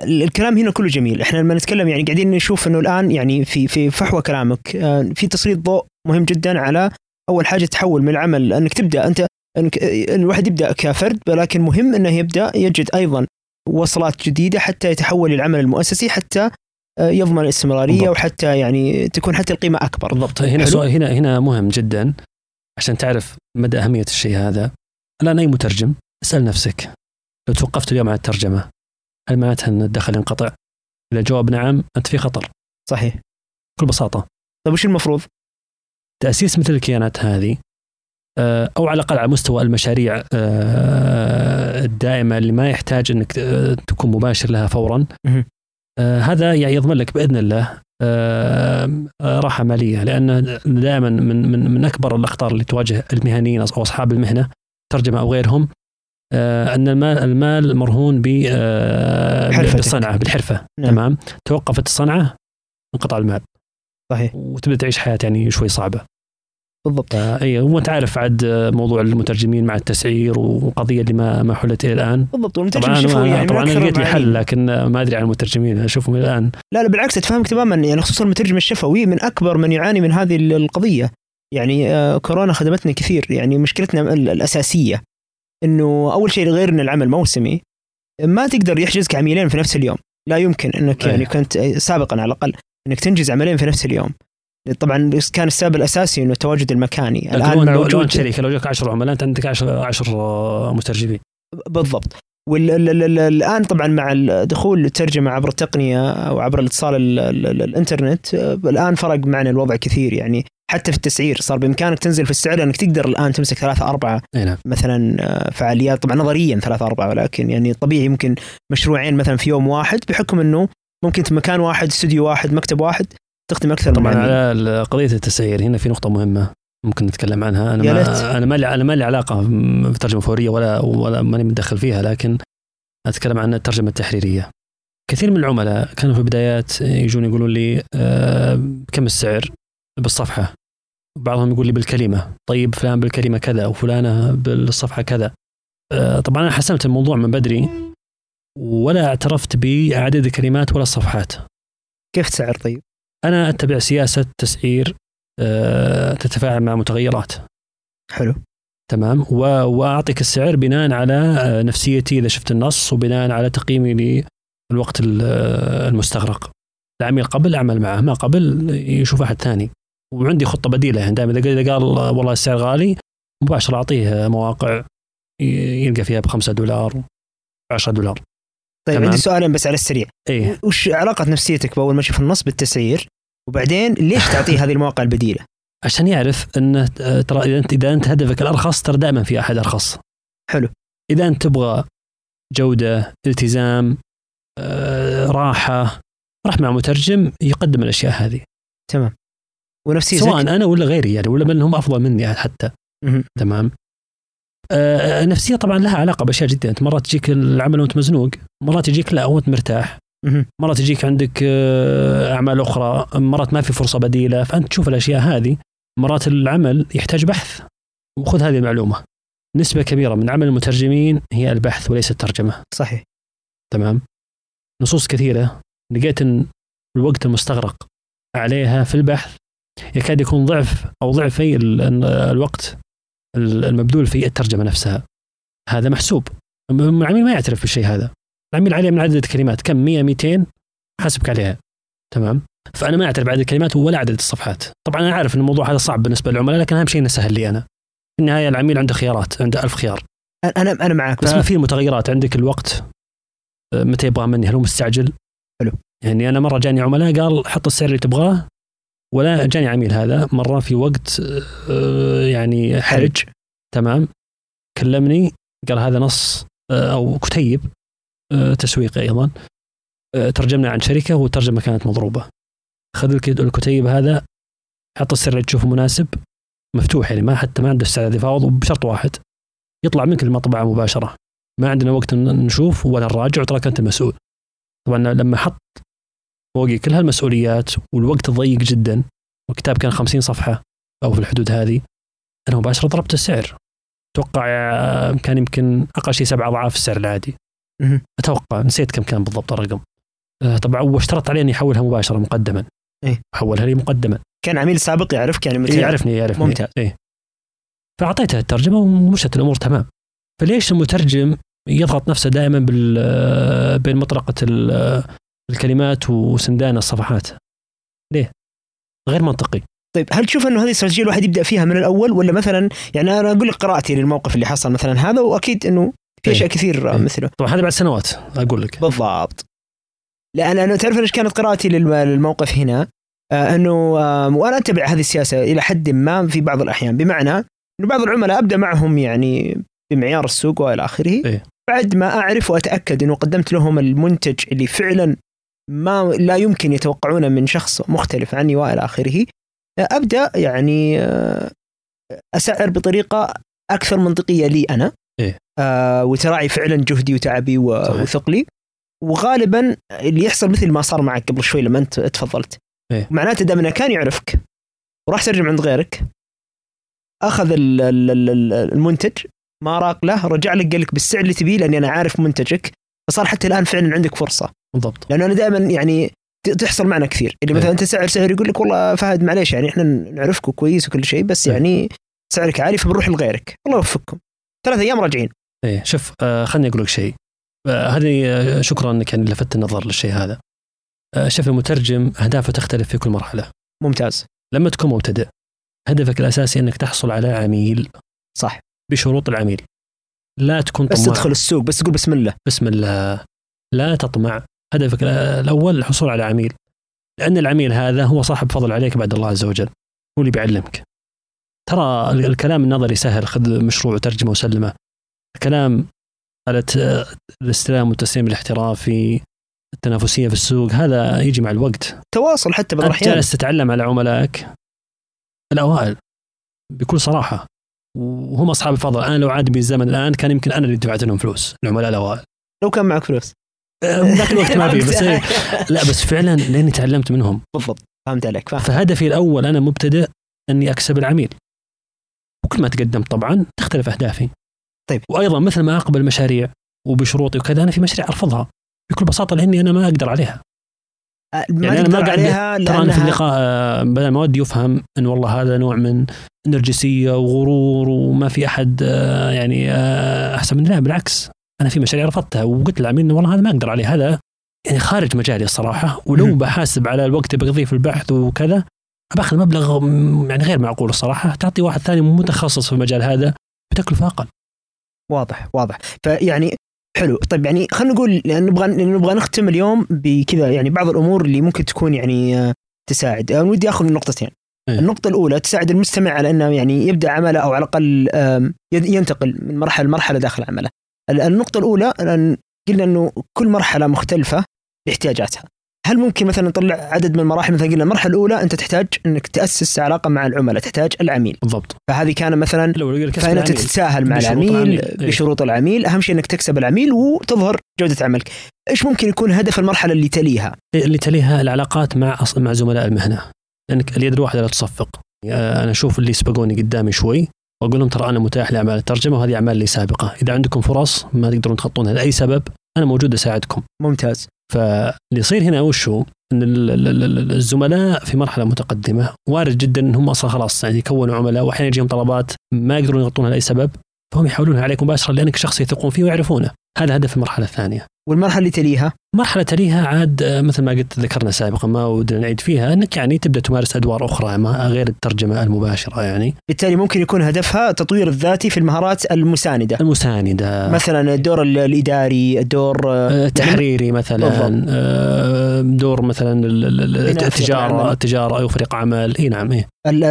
ال- الكلام هنا كله جميل. إحنا لما نتكلم يعني قاعدين نشوف إنه الآن يعني في في فحوى كلامك في تسليط ضوء مهم جدا على أول حاجة تحول من العمل إنك تبدأ. أنت آه، الواحد يبدأ كفرد ولكن مهم إنه يبدأ يجد أيضا وصلات جديدة حتى يتحول العمل المؤسسي حتى آه، يضمن الاستمرارية بالضبط. وحتى يعني تكون حتى القيمة أكبر بالضبط هنا. سؤال هنا هنا مهم جدا عشان تعرف مدى أهمية الشيء هذا الآن أي مترجم اسأل نفسك لو توقفت اليوم عن الترجمة هل معناتها أن الدخل ينقطع؟ إذا الجواب نعم أنت في خطر صحيح بكل بساطة طيب وش المفروض؟ تأسيس مثل الكيانات هذه أو على الأقل على مستوى المشاريع آه، الدائمة اللي ما يحتاج إنك آه، تكون مباشر لها فورا. آه، هذا يعني يضمن لك بإذن الله آه، آه، راحة مالية لأن دائما من من من أكبر الأخطار اللي تواجه المهنيين أو أصحاب المهنة ترجمة أو غيرهم آه، أن المال المال مرهون ب آه،. بالصنعة بالحرفة نعم. تمام توقفت الصنعة انقطع المال صحيح وتبدأ تعيش حياة يعني شوي صعبة بالضبط. أي وانت عارف عاد موضوع المترجمين مع التسعير وقضية اللي ما ما حلت إلى الآن. بالضبط والمترجم طبعا يعني طبعا أنا لقيت لي. حل لكن ما أدري عن المترجمين أشوفهم إلى الآن. لا لا بالعكس اتفهمك تماما يعني خصوصا المترجم الشفوي من أكبر من يعاني من هذه ال- القضية. يعني آه، كورونا خدمتنا كثير يعني مشكلتنا ال- الأساسية. إنه أول شيء غير إن العمل موسمي ما تقدر يحجزك عميلين في نفس اليوم. لا يمكن إنك. يعني كنت سابقا على الأقل إنك تنجز عملين في نفس اليوم. طبعا كان السبب الأساسي إنه التواجد المكاني. الآن لو- مع وجود أنت شركه لو جاك 10 عملاء أنت عندك 10 10 مترجمين بالضبط. والان طبعا مع دخول الترجمة عبر التقنية أو عبر الاتصال ال- ال- ال- الإنترنت آه، الآن فرق معنا الوضع كثير. يعني حتى في التسعير صار بإمكانك تنزل في السعر انك تقدر الآن تمسك ثلاثة أربعة أي نعم. مثلا آه، فعاليات. طبعا نظريا ثلاثة أربعة ولكن يعني طبيعي يمكن مشروعين مثلا في يوم واحد بحكم إنه ممكن في مكان واحد استوديو واحد مكتب واحد. تخدم أكثر طبعا. على قضية التسعير هنا في نقطة مهمة ممكن نتكلم عنها أنا. ما أنا ما لي أنا ما لي علاقة بترجمة فورية ولا ولا ماني متدخل فيها لكن أتكلم عن الترجمة التحريرية كثير من العملاء كانوا في البدايات يجون يقولون لي آه، كم السعر بالصفحة بعضهم يقول لي بالكلمة طيب فلان بالكلمة كذا وفلانة بالصفحة كذا آه، طبعا أنا حسمت الموضوع من بدري ولا اعترفت بعدد الكلمات ولا الصفحات كيف تسعر طيب؟ أنا أتبع سياسة تسعير آه، تتفاعل مع متغيرات. حلو. تمام؟ وأعطيك السعر بناء على آه، نفسيتي إذا شفت النص وبناء على تقييمي للوقت آه، المستغرق. العميل قبل أعمل معه. ما قبل يشوف أحد ثاني. وعندي خطة بديلة يعني دائما إذا إذا قال والله السعر غالي مباشرة أعطيه مواقع يلقى فيها ب 5 دولار 10 دولار. طيب تمام. عندي سؤالين بس على السريع. إيه. وش علاقة نفسيتك بأول ما تشوف النص بالتسعير؟ وبعدين ليش تعطيه هذه المواقع البديلة؟ عشان يعرف انه آه، ترى إذا أنت إذا أنت هدفك الأرخص ترى دائما في أحد أرخص. حلو. إذا أنت تبغى جودة التزام آه، راحة راح مع مترجم يقدم الأشياء هذه. تمام. ونفسيتك سواء أنا ولا غيري يعني ولا من هم أفضل مني حتى. تمام. آه، النفسيه طبعا لها علاقة بأشياء جدا. أنت مرات تجيك العمل وأنت مزنوق مرات يجيك لا وأنت مرتاح. مرات يجيك عندك آه، أعمال أخرى مرات ما في فرصة بديلة فأنت تشوف الأشياء هذه مرات العمل يحتاج بحث. وخذ هذه المعلومة. نسبة كبيرة من عمل المترجمين هي البحث وليس الترجمه صحيح. تمام؟ نصوص كثيرة. لقيت إن الوقت المستغرق عليها في البحث يكاد يكون ضعف أو ضعفي ال- ال- الوقت ال- المبذول في الترجمة نفسها. هذا محسوب. العميل ما يعترف بالشيء هذا. العميل عليه من عدد الكلمات. كم؟ 100 200 حاسبك عليها. تمام؟ فأنا ما اعترف بعدد الكلمات ولا عدد الصفحات. طبعا أنا عارف إن الموضوع هذا صعب بالنسبة للعملاء لكن أهم شيء إنه سهل لي أنا. في النهايه العميل عنده خيارات عنده ألف خيار. أنا أنا معك. بس ما في متغيرات عندك الوقت؟ آه، متى يبغى مني؟ هل هو مستعجل؟ حلو. يعني أنا مرة جاني عملاء قال حط السعر اللي تبغاه ولا جاني عميل هذا مرة في وقت آه، يعني حرج. تمام؟ كلمني قال هذا نص آه، أو كتيب. تسويقي أيضا. آه، ترجمنا عن شركة والترجمة كانت مضروبة. خذ الك- الكتيب هذا حط السعر اللي تشوفه مناسب مفتوح يعني ما حتى ما عنده استعداد يفاوض بشرط واحد. يطلع منك المطبعة مباشرة. ما عندنا وقت نشوف ولا نراجع وتراك أنت المسؤول طبعا لما حط فوقي كل هالمسؤوليات والوقت ضيق جدا والكتاب كان 50 صفحة أو في الحدود هذه أنا مباشرة ضربت السعر. أتوقع آه، كان يمكن أقل شيء سبع أضعاف السعر العادي. أتوقع نسيت كم كان بالضبط الرقم. آه، طبعا واشترط عليه اني يحولها مباشرة مقدما. إيه. حولها لي مقدما. كان عميل سابق يعرفك يعني متى يعرفني يعرفني. ممتاز. إيه. فاعطيته الترجمة ومشت الأمور تمام. فليش المترجم يضغط نفسه دائما بال بين مطرقة ال- الكلمات وسندان الصفحات؟ ليه؟ غير منطقي. طيب هل تشوف أنه هذه استراتيجية الواحد يبدأ فيها من الأول؟ ولا مثلا يعني أنا أقول لك قراءتي للموقف اللي حصل مثلا هذا وأكيد أنه في إيه. أشياء كثير إيه. مثله طبعا هذا بعد سنوات أقول لك بالضبط لأن أنا تعرف إيش كانت قراءتي للم- للموقف هنا آه أنه آه وأنا أتبع هذه السياسة إلى حد ما في بعض الأحيان بمعنى إنه بعض العملاء أبدأ معهم يعني بمعيار السوق وإلى آخره إيه. بعد ما أعرف وأتأكد إنه قدمت لهم المنتج اللي فعلا ما لا يمكن يتوقعونه من شخص مختلف عني وإلى آخره أبدأ يعني آه، أسعر بطريقة أكثر منطقية لي أنا. آه وتراعي فعلا جهدي وتعبي. وثقلي وغالبا اللي يحصل مثل ما صار معك قبل شوي لما انت تفضلت إيه. معناته دام إنه كان يعرفك وراح ترجم عند غيرك أخذ ال- ال- ال- ال- المنتج ما راق له رجع لك قال لك بالسعر اللي تبيه لأني أنا عارف منتجك فصار حتى الآن فعلا عندك فرصة بالضبط لأنه أنا دائما يعني تحصل معنا كثير اللي مثلا إيه. أنت سعر سعر يقول لك والله فهد معليش يعني إحنا نعرفك كويس وكل شيء بس إيه. يعني سعرك عالي فبنروح لغيرك الله يوفقكم ثلاث أيام راجعين إيه. شوف آه خليني أقول لك شيء. آه هذه آه شكرا إنك يعني لفتت النظر للشيء هذا. آه شوف المترجم أهدافه تختلف في كل مرحلة. ممتاز. لما تكون مبتدئ هدفك الأساسي إنك تحصل على عميل. صح. بشروط العميل. لا تكون بس تدخل السوق بس تقول بسم الله. بسم الله. لا تطمع. هدفك الأول الحصول على عميل. لأن العميل هذا هو صاحب فضل عليك بعد الله عز وجل. هو اللي بيعلمك. ترى ال- الكلام النظري سهل خذ مشروع وترجمة وسلمة. الكلام على الاستلام والتسليم الاحترافي التنافسية في السوق هذا يجي مع الوقت. تواصل حتى بعض أنت الاحيان جالس تتعلم على عملائك؟ الأوائل بكل صراحة. وهم أصحاب الفضل. أنا لو عاد بي الزمن الآن كان يمكن أنا اللي دفعت لهم فلوس العملاء الأوائل. لو كان معك فلوس. أه، ذاك الوقت ما في بس إيه. [LAUGHS] لا بس فعلا لأني تعلمت منهم. بالضبط فهمت عليك. فاهم. فهدفي الأول أنا مبتدئ أني أكسب العميل. وكل ما تقدمت طبعا تختلف أهدافي. طيب. وأيضا مثل ما أقبل مشاريع وبشروطي وكذا أنا في مشاريع أرفضها. بكل بساطة لأني أنا ما أقدر عليها. آه، ما يعني تقدر ما قاعد- عليها ترى أنا في اللقاء آه، بدل ما ودي يفهم إن والله هذا نوع من نرجسية وغرور وما في أحد آه، يعني أحسن من لا بالعكس. أنا في مشاريع رفضتها وقلت للعميل إنه والله هذا ما أقدر عليه. هذا يعني خارج مجالي الصراحة. ولو. بحاسب على الوقت اللي بقضيه في البحث وكذا باخذ مبلغ يعني غير معقول الصراحة. تعطي واحد ثاني متخصص في المجال هذا بتكلفة أقل. واضح واضح فيعني حلو طيب يعني خلينا نقول نبغى نبغى نختم اليوم بكذا يعني بعض الأمور اللي ممكن تكون يعني آه، تساعد أنا ودي آخذ النقطتين إيه. النقطة الأولى تساعد المستمع على أنه يعني يبدأ عمله أو على الأقل ينتقل من مرحلة لمرحلة داخل عمله. ال- النقطة الأولى أن قلنا أنه كل مرحلة مختلفة باحتياجاتها. هل ممكن مثلا نطلع عدد من المراحل؟ مثلا قلنا المرحلة الأولى أنت تحتاج أنك تأسس علاقة مع العملاء، تحتاج العميل، بالضبط. فهذه كان مثلا لو فانت. تتساهل مع بشروط العميل العميل. إيه. بشروط العميل. أهم شيء إنك تكسب العميل وتظهر جودة عملك. إيش ممكن يكون هدف المرحلة اللي تليها؟ اللي تليها العلاقات مع مع زملاء المهنة. لأنك اليد الواحدة لا تصفق. آه، أنا أشوف اللي سبقوني قدامي شوي وأقول لهم ترى أنا متاح لأعمال الترجمة وهذه أعمال لي سابقة. إذا عندكم فرص ما تقدرون تخطونها لأي سبب أنا موجود أساعدكم. ممتاز. فاللي يصير هنا وش هو؟ إن ال- ال- ال- الزملاء في مرحلة متقدمة. وارد جدا إن هم أصلا خلاص يعني يكونوا عملاء واحيانا يجيهم طلبات ما يقدرون يغطونها لأي سبب فهم يحاولونها عليك مباشرة لأنك شخص يثقون فيه ويعرفونه. هذا هدف المرحلة الثانية. والمرحلة اللي تليها مرحلة تليها عاد آه، مثل ما قلت ذكرنا سابقا ما ودنا نعيد فيها إنك يعني تبدأ تمارس أدوار أخرى ما غير الترجمة المباشرة يعني بالتالي ممكن يكون هدفها تطوير الذاتي في المهارات المساندة المساندة مثلا الدور ال- الإداري الدور آه، آه، تحريري مثلا بالضبط. آه، دور مثلا التجارة. التجارة أو فريق عمل إي نعم إيه.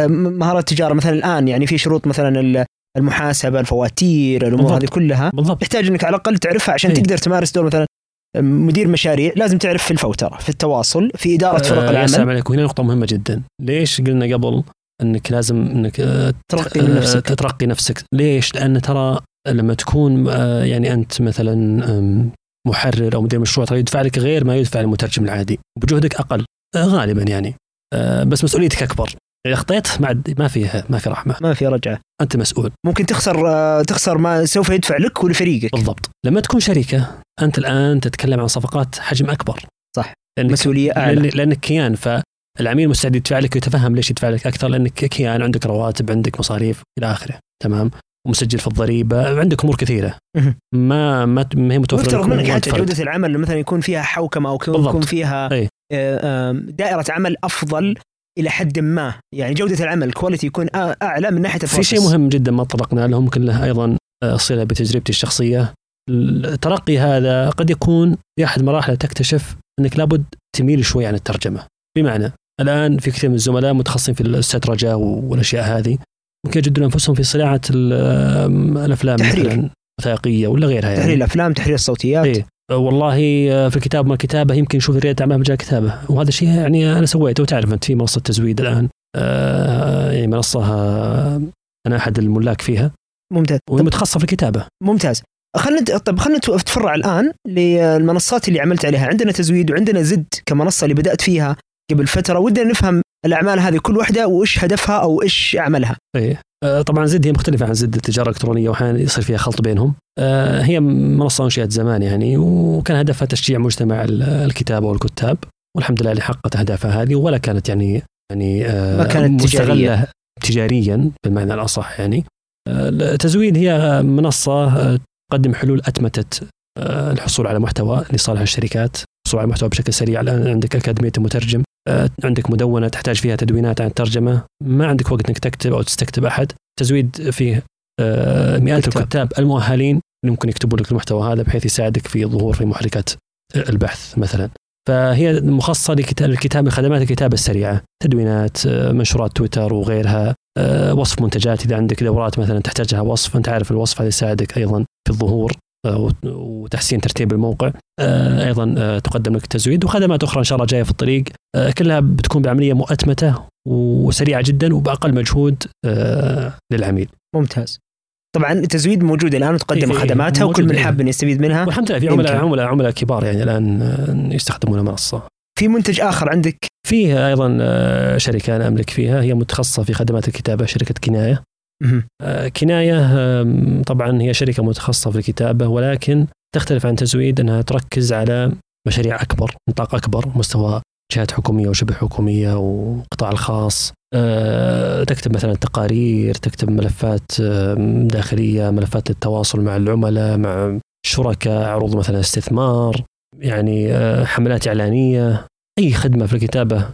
مهارات التجارة مثلا الآن يعني في شروط مثلا المحاسبة الفواتير الأمور بالضبط. هذه كلها. بالضبط. يحتاج إنك على الأقل تعرفها عشان إيه. تقدر تمارس دور مثلا مدير مشاريع. لازم تعرف في الفوترة في التواصل في إدارة فرق آه، يا العمل. سلام عليك وهنا نقطة مهمة جدا. ليش قلنا قبل إنك لازم إنك آه، ترقي آه، نفسك؟ ترقي نفسك؟ ليش؟ لأن ترى لما تكون آه، يعني أنت مثلا محرر أو مدير مشروع ترى يدفع لك غير ما يدفع المترجم العادي. وبجهدك أقل. غالبا يعني. بس مسؤوليتك أكبر. اذا اخطيت ما ما فيها ما في رحمة. ما في رجعة. أنت مسؤول. ممكن تخسر آه، تخسر ما سوف يدفع لك ولفريقك. بالضبط. لما تكون شركه أنت الآن تتكلم عن صفقات حجم أكبر. صح. مسؤولية أعلى. لأن لأنك كيان فالعميل مستعد يدفع لك ويتفهم ليش يدفع لك أكثر لأنك كيان عندك رواتب عندك مصاريف إلى آخره. تمام؟ ومسجل في الضريبة عندك أمور كثيرة. ما ما هي متوفرة لكم منك حتى. جودة العمل مثلا يكون فيها حوكمة أو يكون بالضبط. فيها أي. آه، دائرة عمل أفضل إلى حد ما يعني جودة العمل الكواليتي يكون أعلى من ناحية في شيء. مهم جدا ما تطرقنا له ممكن له أيضا آه، صلة بتجربتي الشخصية الترقي هذا قد يكون في أحد مراحل تكتشف إنك لابد تميل شوي عن الترجمة بمعنى الآن في كثير من الزملاء متخصصين في السترجه والأشياء هذه ممكن يجدون أنفسهم في صناعة الأفلام تحرير. مثلا وثائقية ولا غيرها يعني تحرير الأفلام تحرير الصوتيات إيه. والله في الكتاب ما الكتابه يمكن نشوف رياده اعمال مجال الكتابه وهذا الشيء يعني أنا سويته. وتعرف أنت في منصة تزويد الآن آه، يعني منصة آه، أنا أحد الملاك فيها. ممتاز. وهي متخصصه في الكتابه ممتاز. خلينا طيب خلينا نتفرع الآن للمنصات اللي عملت عليها. عندنا تزويد وعندنا زد كمنصة اللي بدأت فيها قبل فترة. ودنا نفهم الأعمال هذه كل واحدة وإيش هدفها أو إيش عملها إيه. آه، طبعا زد هي مختلفة عن زد التجارة الإلكترونية واحيانا يصير فيها خلط بينهم. آه، هي منصة أنشئت زمان يعني وكان هدفها تشجيع مجتمع ال- الكتابه والكتاب والحمد لله اللي حققت أهدافها هذه ولا كانت يعني يعني آه، ما كانت تجارية. تجاريا بالمعنى الأصح يعني. آه، التزويد هي منصة آه، تقدم حلول آه، الحصول على محتوى لصالح الشركات الحصول على محتوى بشكل سريع. الآن عندك أكاديمية المترجم. آه، عندك مدونة تحتاج فيها تدوينات عن الترجمة ما عندك وقت إنك تكتب أو تستكتب أحد. تزويد فيه آه، مئات كتاب. الكتاب المؤهلين اللي ممكن يكتبوا لك المحتوى هذا بحيث يساعدك في الظهور في محركات البحث مثلا. فهي مخصصة لكتاب الكتابه خدمات الكتابة السريعة. تدوينات آه، منشورات تويتر وغيرها. آه، وصف منتجات إذا عندك دورات مثلا تحتاجها وصف أنت عارف الوصف هذا يساعدك أيضا في الظهور. آه، وتحسين ترتيب الموقع. آه، أيضا آه، تقدم لك تزويد وخدمات أخرى إن شاء الله جاية في الطريق. آه، كلها بتكون بعملية مؤتمتة وسريعة جدا وبأقل مجهود للعميل. ممتاز. طبعا التزويد موجود الآن وتقدم إيه، إيه، خدماتها وكل من. حاب يستفيد منها. والحمد لله في عملاء. عملاء عملاء كبار يعني الآن يستخدمون المنصه في منتج آخر عندك؟ فيه أيضا شركة أنا أملك فيها هي متخصصة في خدمات الكتابة شركة كناية. آه، كناية آم، طبعا هي شركة متخصصة في الكتابة ولكن تختلف عن تزويد أنها تركز على مشاريع أكبر نطاق أكبر مستوى جهات حكومية وشبه حكومية والقطاع الخاص. آه، تكتب مثلا تقارير تكتب ملفات آم، داخلية ملفات التواصل مع العملاء مع شركاء عروض مثلا استثمار يعني آه، حملات إعلانية أي خدمة في الكتابة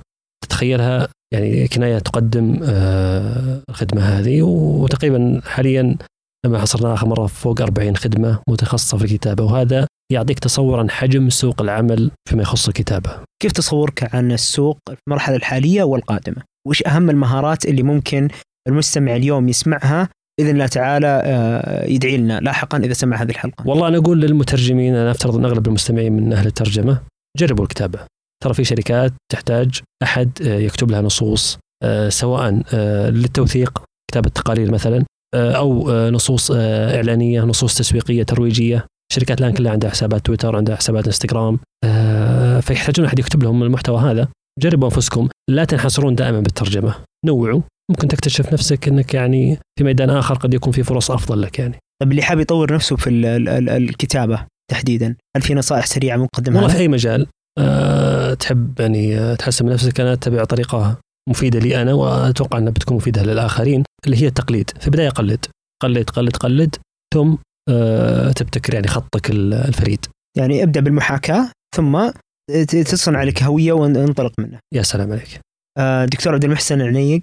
تتخيلها يعني كناية تقدم آه، الخدمة هذه وتقريبا حاليا لما حصلنا آخر مرة فوق 40 خدمة متخصصة في الكتابة وهذا يعطيك تصور عن حجم سوق العمل فيما يخص الكتابة. كيف تصورك عن السوق في المرحلة الحالية والقادمة وايش أهم المهارات اللي ممكن المستمع اليوم يسمعها بإذن الله تعالى آه، يدعي لنا لاحقا إذا سمع هذه الحلقة والله أنا أقول للمترجمين أنا أفترض أن أغلب المستمعين من أهل الترجمة جربوا الكتابة. ترى في شركات تحتاج أحد آه، يكتب لها نصوص آه، سواء آه، للتوثيق كتابة تقارير مثلا أو نصوص إعلانية نصوص تسويقية ترويجية. شركات الآن كلها عندها حسابات تويتر عندها حسابات إنستغرام فيحتاجون أحد يكتب لهم المحتوى هذا. جربوا أنفسكم لا تنحصرون دائما بالترجمة. نوعوا ممكن تكتشف نفسك إنك يعني في ميدان آخر قد يكون في فرص أفضل لك يعني. طيب اللي حاب يطور نفسه في ال- ال- ال- الكتابة تحديدا هل في نصائح سريعة ممكن والله تقدمها في أي مجال تحب يعني آه، تحسن من نفسك أنا اتبع طريقه مفيدة لي أنا وأتوقع أنها بتكون مفيدة للآخرين اللي هي التقليد. في البداية قلد. قلد قلد قلد. ثم أه تبتكر يعني خطك ال- الفريد. يعني ابدأ بالمحاكاة ثم ت- تصنع لك هوية وانطلق منها. يا سلام عليك. آه، دكتور عبد المحسن العنيق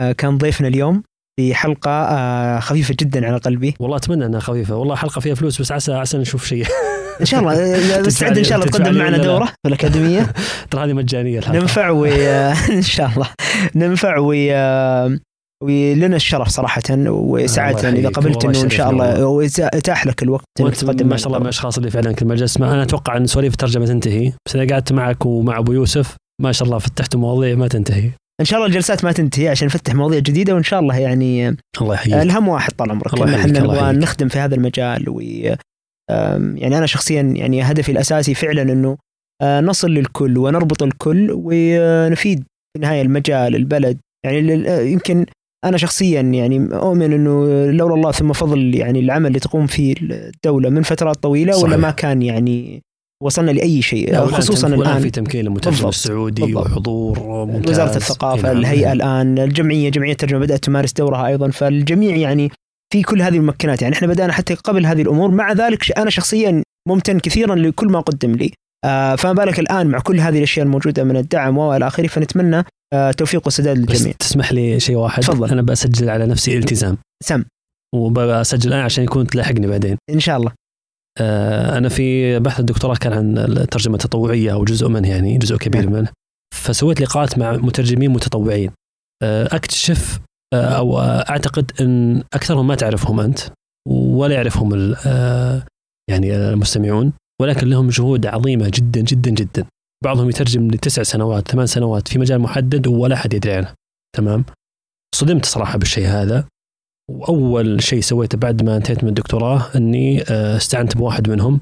آه، كان ضيفنا اليوم. في حلقة آه، خفيفة جدا على قلبي. والله أتمنى أنها خفيفة. والله حلقة فيها فلوس بس عسى عسى نشوف شيء. إن شاء الله [LAUGHS] آه، مستعد إن شاء الله تقدم معنا؟ دورة في الأكاديمية. [LAUGHS] ترى هذه مجانية الحلقة. ننفع و [LAUGHS] إن شاء الله. ننفع و ولنا الشرف صراحة وسعاده الله إذا. قبلت إنه إن شاء الله واتاح لك الوقت إنك تقدم ما شاء الله من. الأشخاص اللي فعلا كل ما أنا أتوقع أن سواليف الترجمة تنتهي بس أنا قعدت معك ومع أبو يوسف ما شاء الله فتحتوا مواضيع ما تنتهي. إن شاء الله الجلسات ما تنتهي عشان نفتح مواضيع جديدة وإن شاء الله يعني الله يحييك الهم واحد طال عمرك الله إحنا نبغى. نخدم في هذا المجال و يعني أنا شخصيا يعني هدفي الأساسي فعلا إنه آه، نصل للكل ونربط الكل ونفيد في النهايه المجال البلد يعني آه، يمكن أنا شخصيا يعني أؤمن إنه لولا الله ثم فضل يعني العمل اللي تقوم فيه الدولة من فترات طويلة ولا صحيح. ما كان يعني وصلنا لأي شيء والآن خصوصا الآن. في تمكين بالضبط، السعودي بالضبط. وحضور ممتاز وزارة الثقافة نعم. الهيئة الآن الجمعية جمعية الترجمة بدأت تمارس دورها أيضا فالجميع يعني في كل هذه الممكنات يعني إحنا بدأنا حتى قبل هذه الأمور مع ذلك أنا شخصيا ممتن كثيرا لكل ما قدم لي. آه فما بالك الآن مع كل هذه الأشياء الموجودة من الدعم وإلى آخره فنتمنى آه توفيق وسداد بس للجميع تسمح لي شيء واحد؟ تفضل. أنا بسجل على نفسي التزام. سم. وبسجل الآن عشان يكون تلاحقني بعدين. إن شاء الله. آه، أنا في بحث الدكتوراه كان عن الترجمة التطوعية أو جزء منه يعني جزء كبير نعم. منه. فسويت لقاءات مع مترجمين متطوعين. آه، أكتشف أو أعتقد إن أكثرهم ما تعرفهم أنت ولا يعرفهم يعني المستمعون ولكن لهم جهود عظيمة جدا جدا جدا. بعضهم يترجم لتسع سنوات ثمان سنوات في مجال محدد ولا أحد يدري عنه. تمام؟ صدمت صراحة بالشيء هذا. وأول شيء سويته بعد ما انتهيت من الدكتوراه إني استعنت بواحد منهم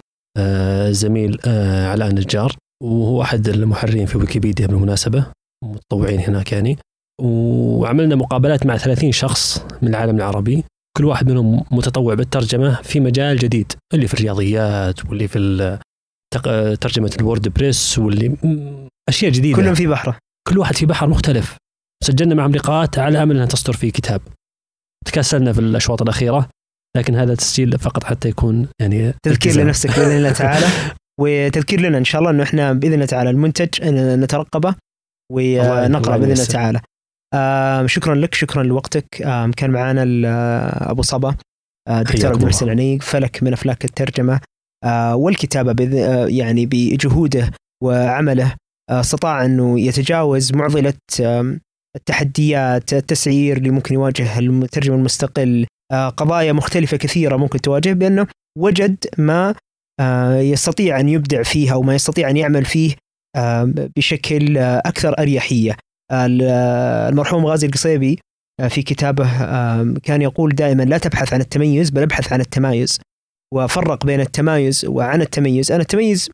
زميل علاء النجار وهو أحد المحررين في ويكيبيديا بالمناسبة متطوعين هناك يعني. وعملنا مقابلات مع 30 شخص من العالم العربي كل واحد منهم متطوع بالترجمة في مجال جديد اللي في الرياضيات واللي في ترجمة الوورد بريس واللي أشياء جديدة. كلهم في بحره كل واحد في بحر مختلف. سجلنا معهم لقاءات على أمل انها تصدر في كتاب. تكاسلنا في الأشواط الأخيرة لكن هذا تسجيل فقط حتى يكون يعني تذكير لنفسك بإذن الله تعالى. [LAUGHS] وتذكير لنا إن شاء الله إنه إحنا بإذن الله تعالى المنتج نترقبه ونقرأ بإذن الله تعالى. آه شكرا لك شكرا لوقتك. آه كان معنا أبو صبا آه دكتور عبد المحسن عنيق فلك من أفلاك الترجمة آه والكتابة آه يعني بجهوده وعمله آه استطاع أنه يتجاوز معضلة آه التحديات التسعير اللي ممكن يواجه المترجم المستقل. آه قضايا مختلفة كثيرة ممكن تواجه بأنه وجد ما آه يستطيع أن يبدع فيه أو ما يستطيع أن يعمل فيه آه بشكل أكثر أريحية. المرحوم غازي القصيبي في كتابه كان يقول دائما لا تبحث عن التميز بل ابحث عن التمايز. وفرق بين التمايز وعن التميز. أنا التميز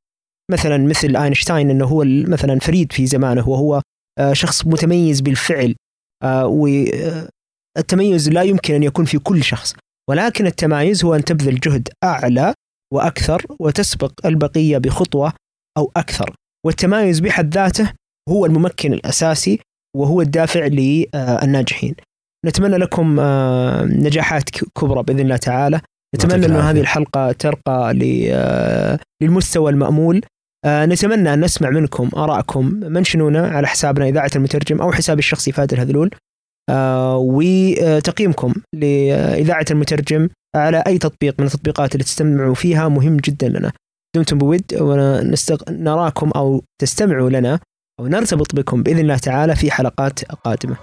مثلا مثل آينشتاين أنه هو مثلا فريد في زمانه وهو شخص متميز بالفعل والتميز لا يمكن أن يكون في كل شخص ولكن التمايز هو أن تبذل جهد أعلى وأكثر وتسبق البقية بخطوة أو أكثر والتمايز بحد ذاته هو الممكن الأساسي وهو الدافع للناجحين. نتمنى لكم نجاحات كبرى بإذن الله تعالى. نتمنى انه هذه الحلقة ترقى للمستوى المأمول. نتمنى أن نسمع منكم آرائكم منشنونا على حسابنا إذاعة المترجم أو حسابي الشخصي فهد الهذلول. وتقييمكم لإذاعة المترجم على أي تطبيق من التطبيقات اللي تستمعوا فيها مهم جدا لنا. دمتم بود ونراكم أو تستمعوا لنا ونرتبط بكم بإذن الله تعالى في حلقات قادمة.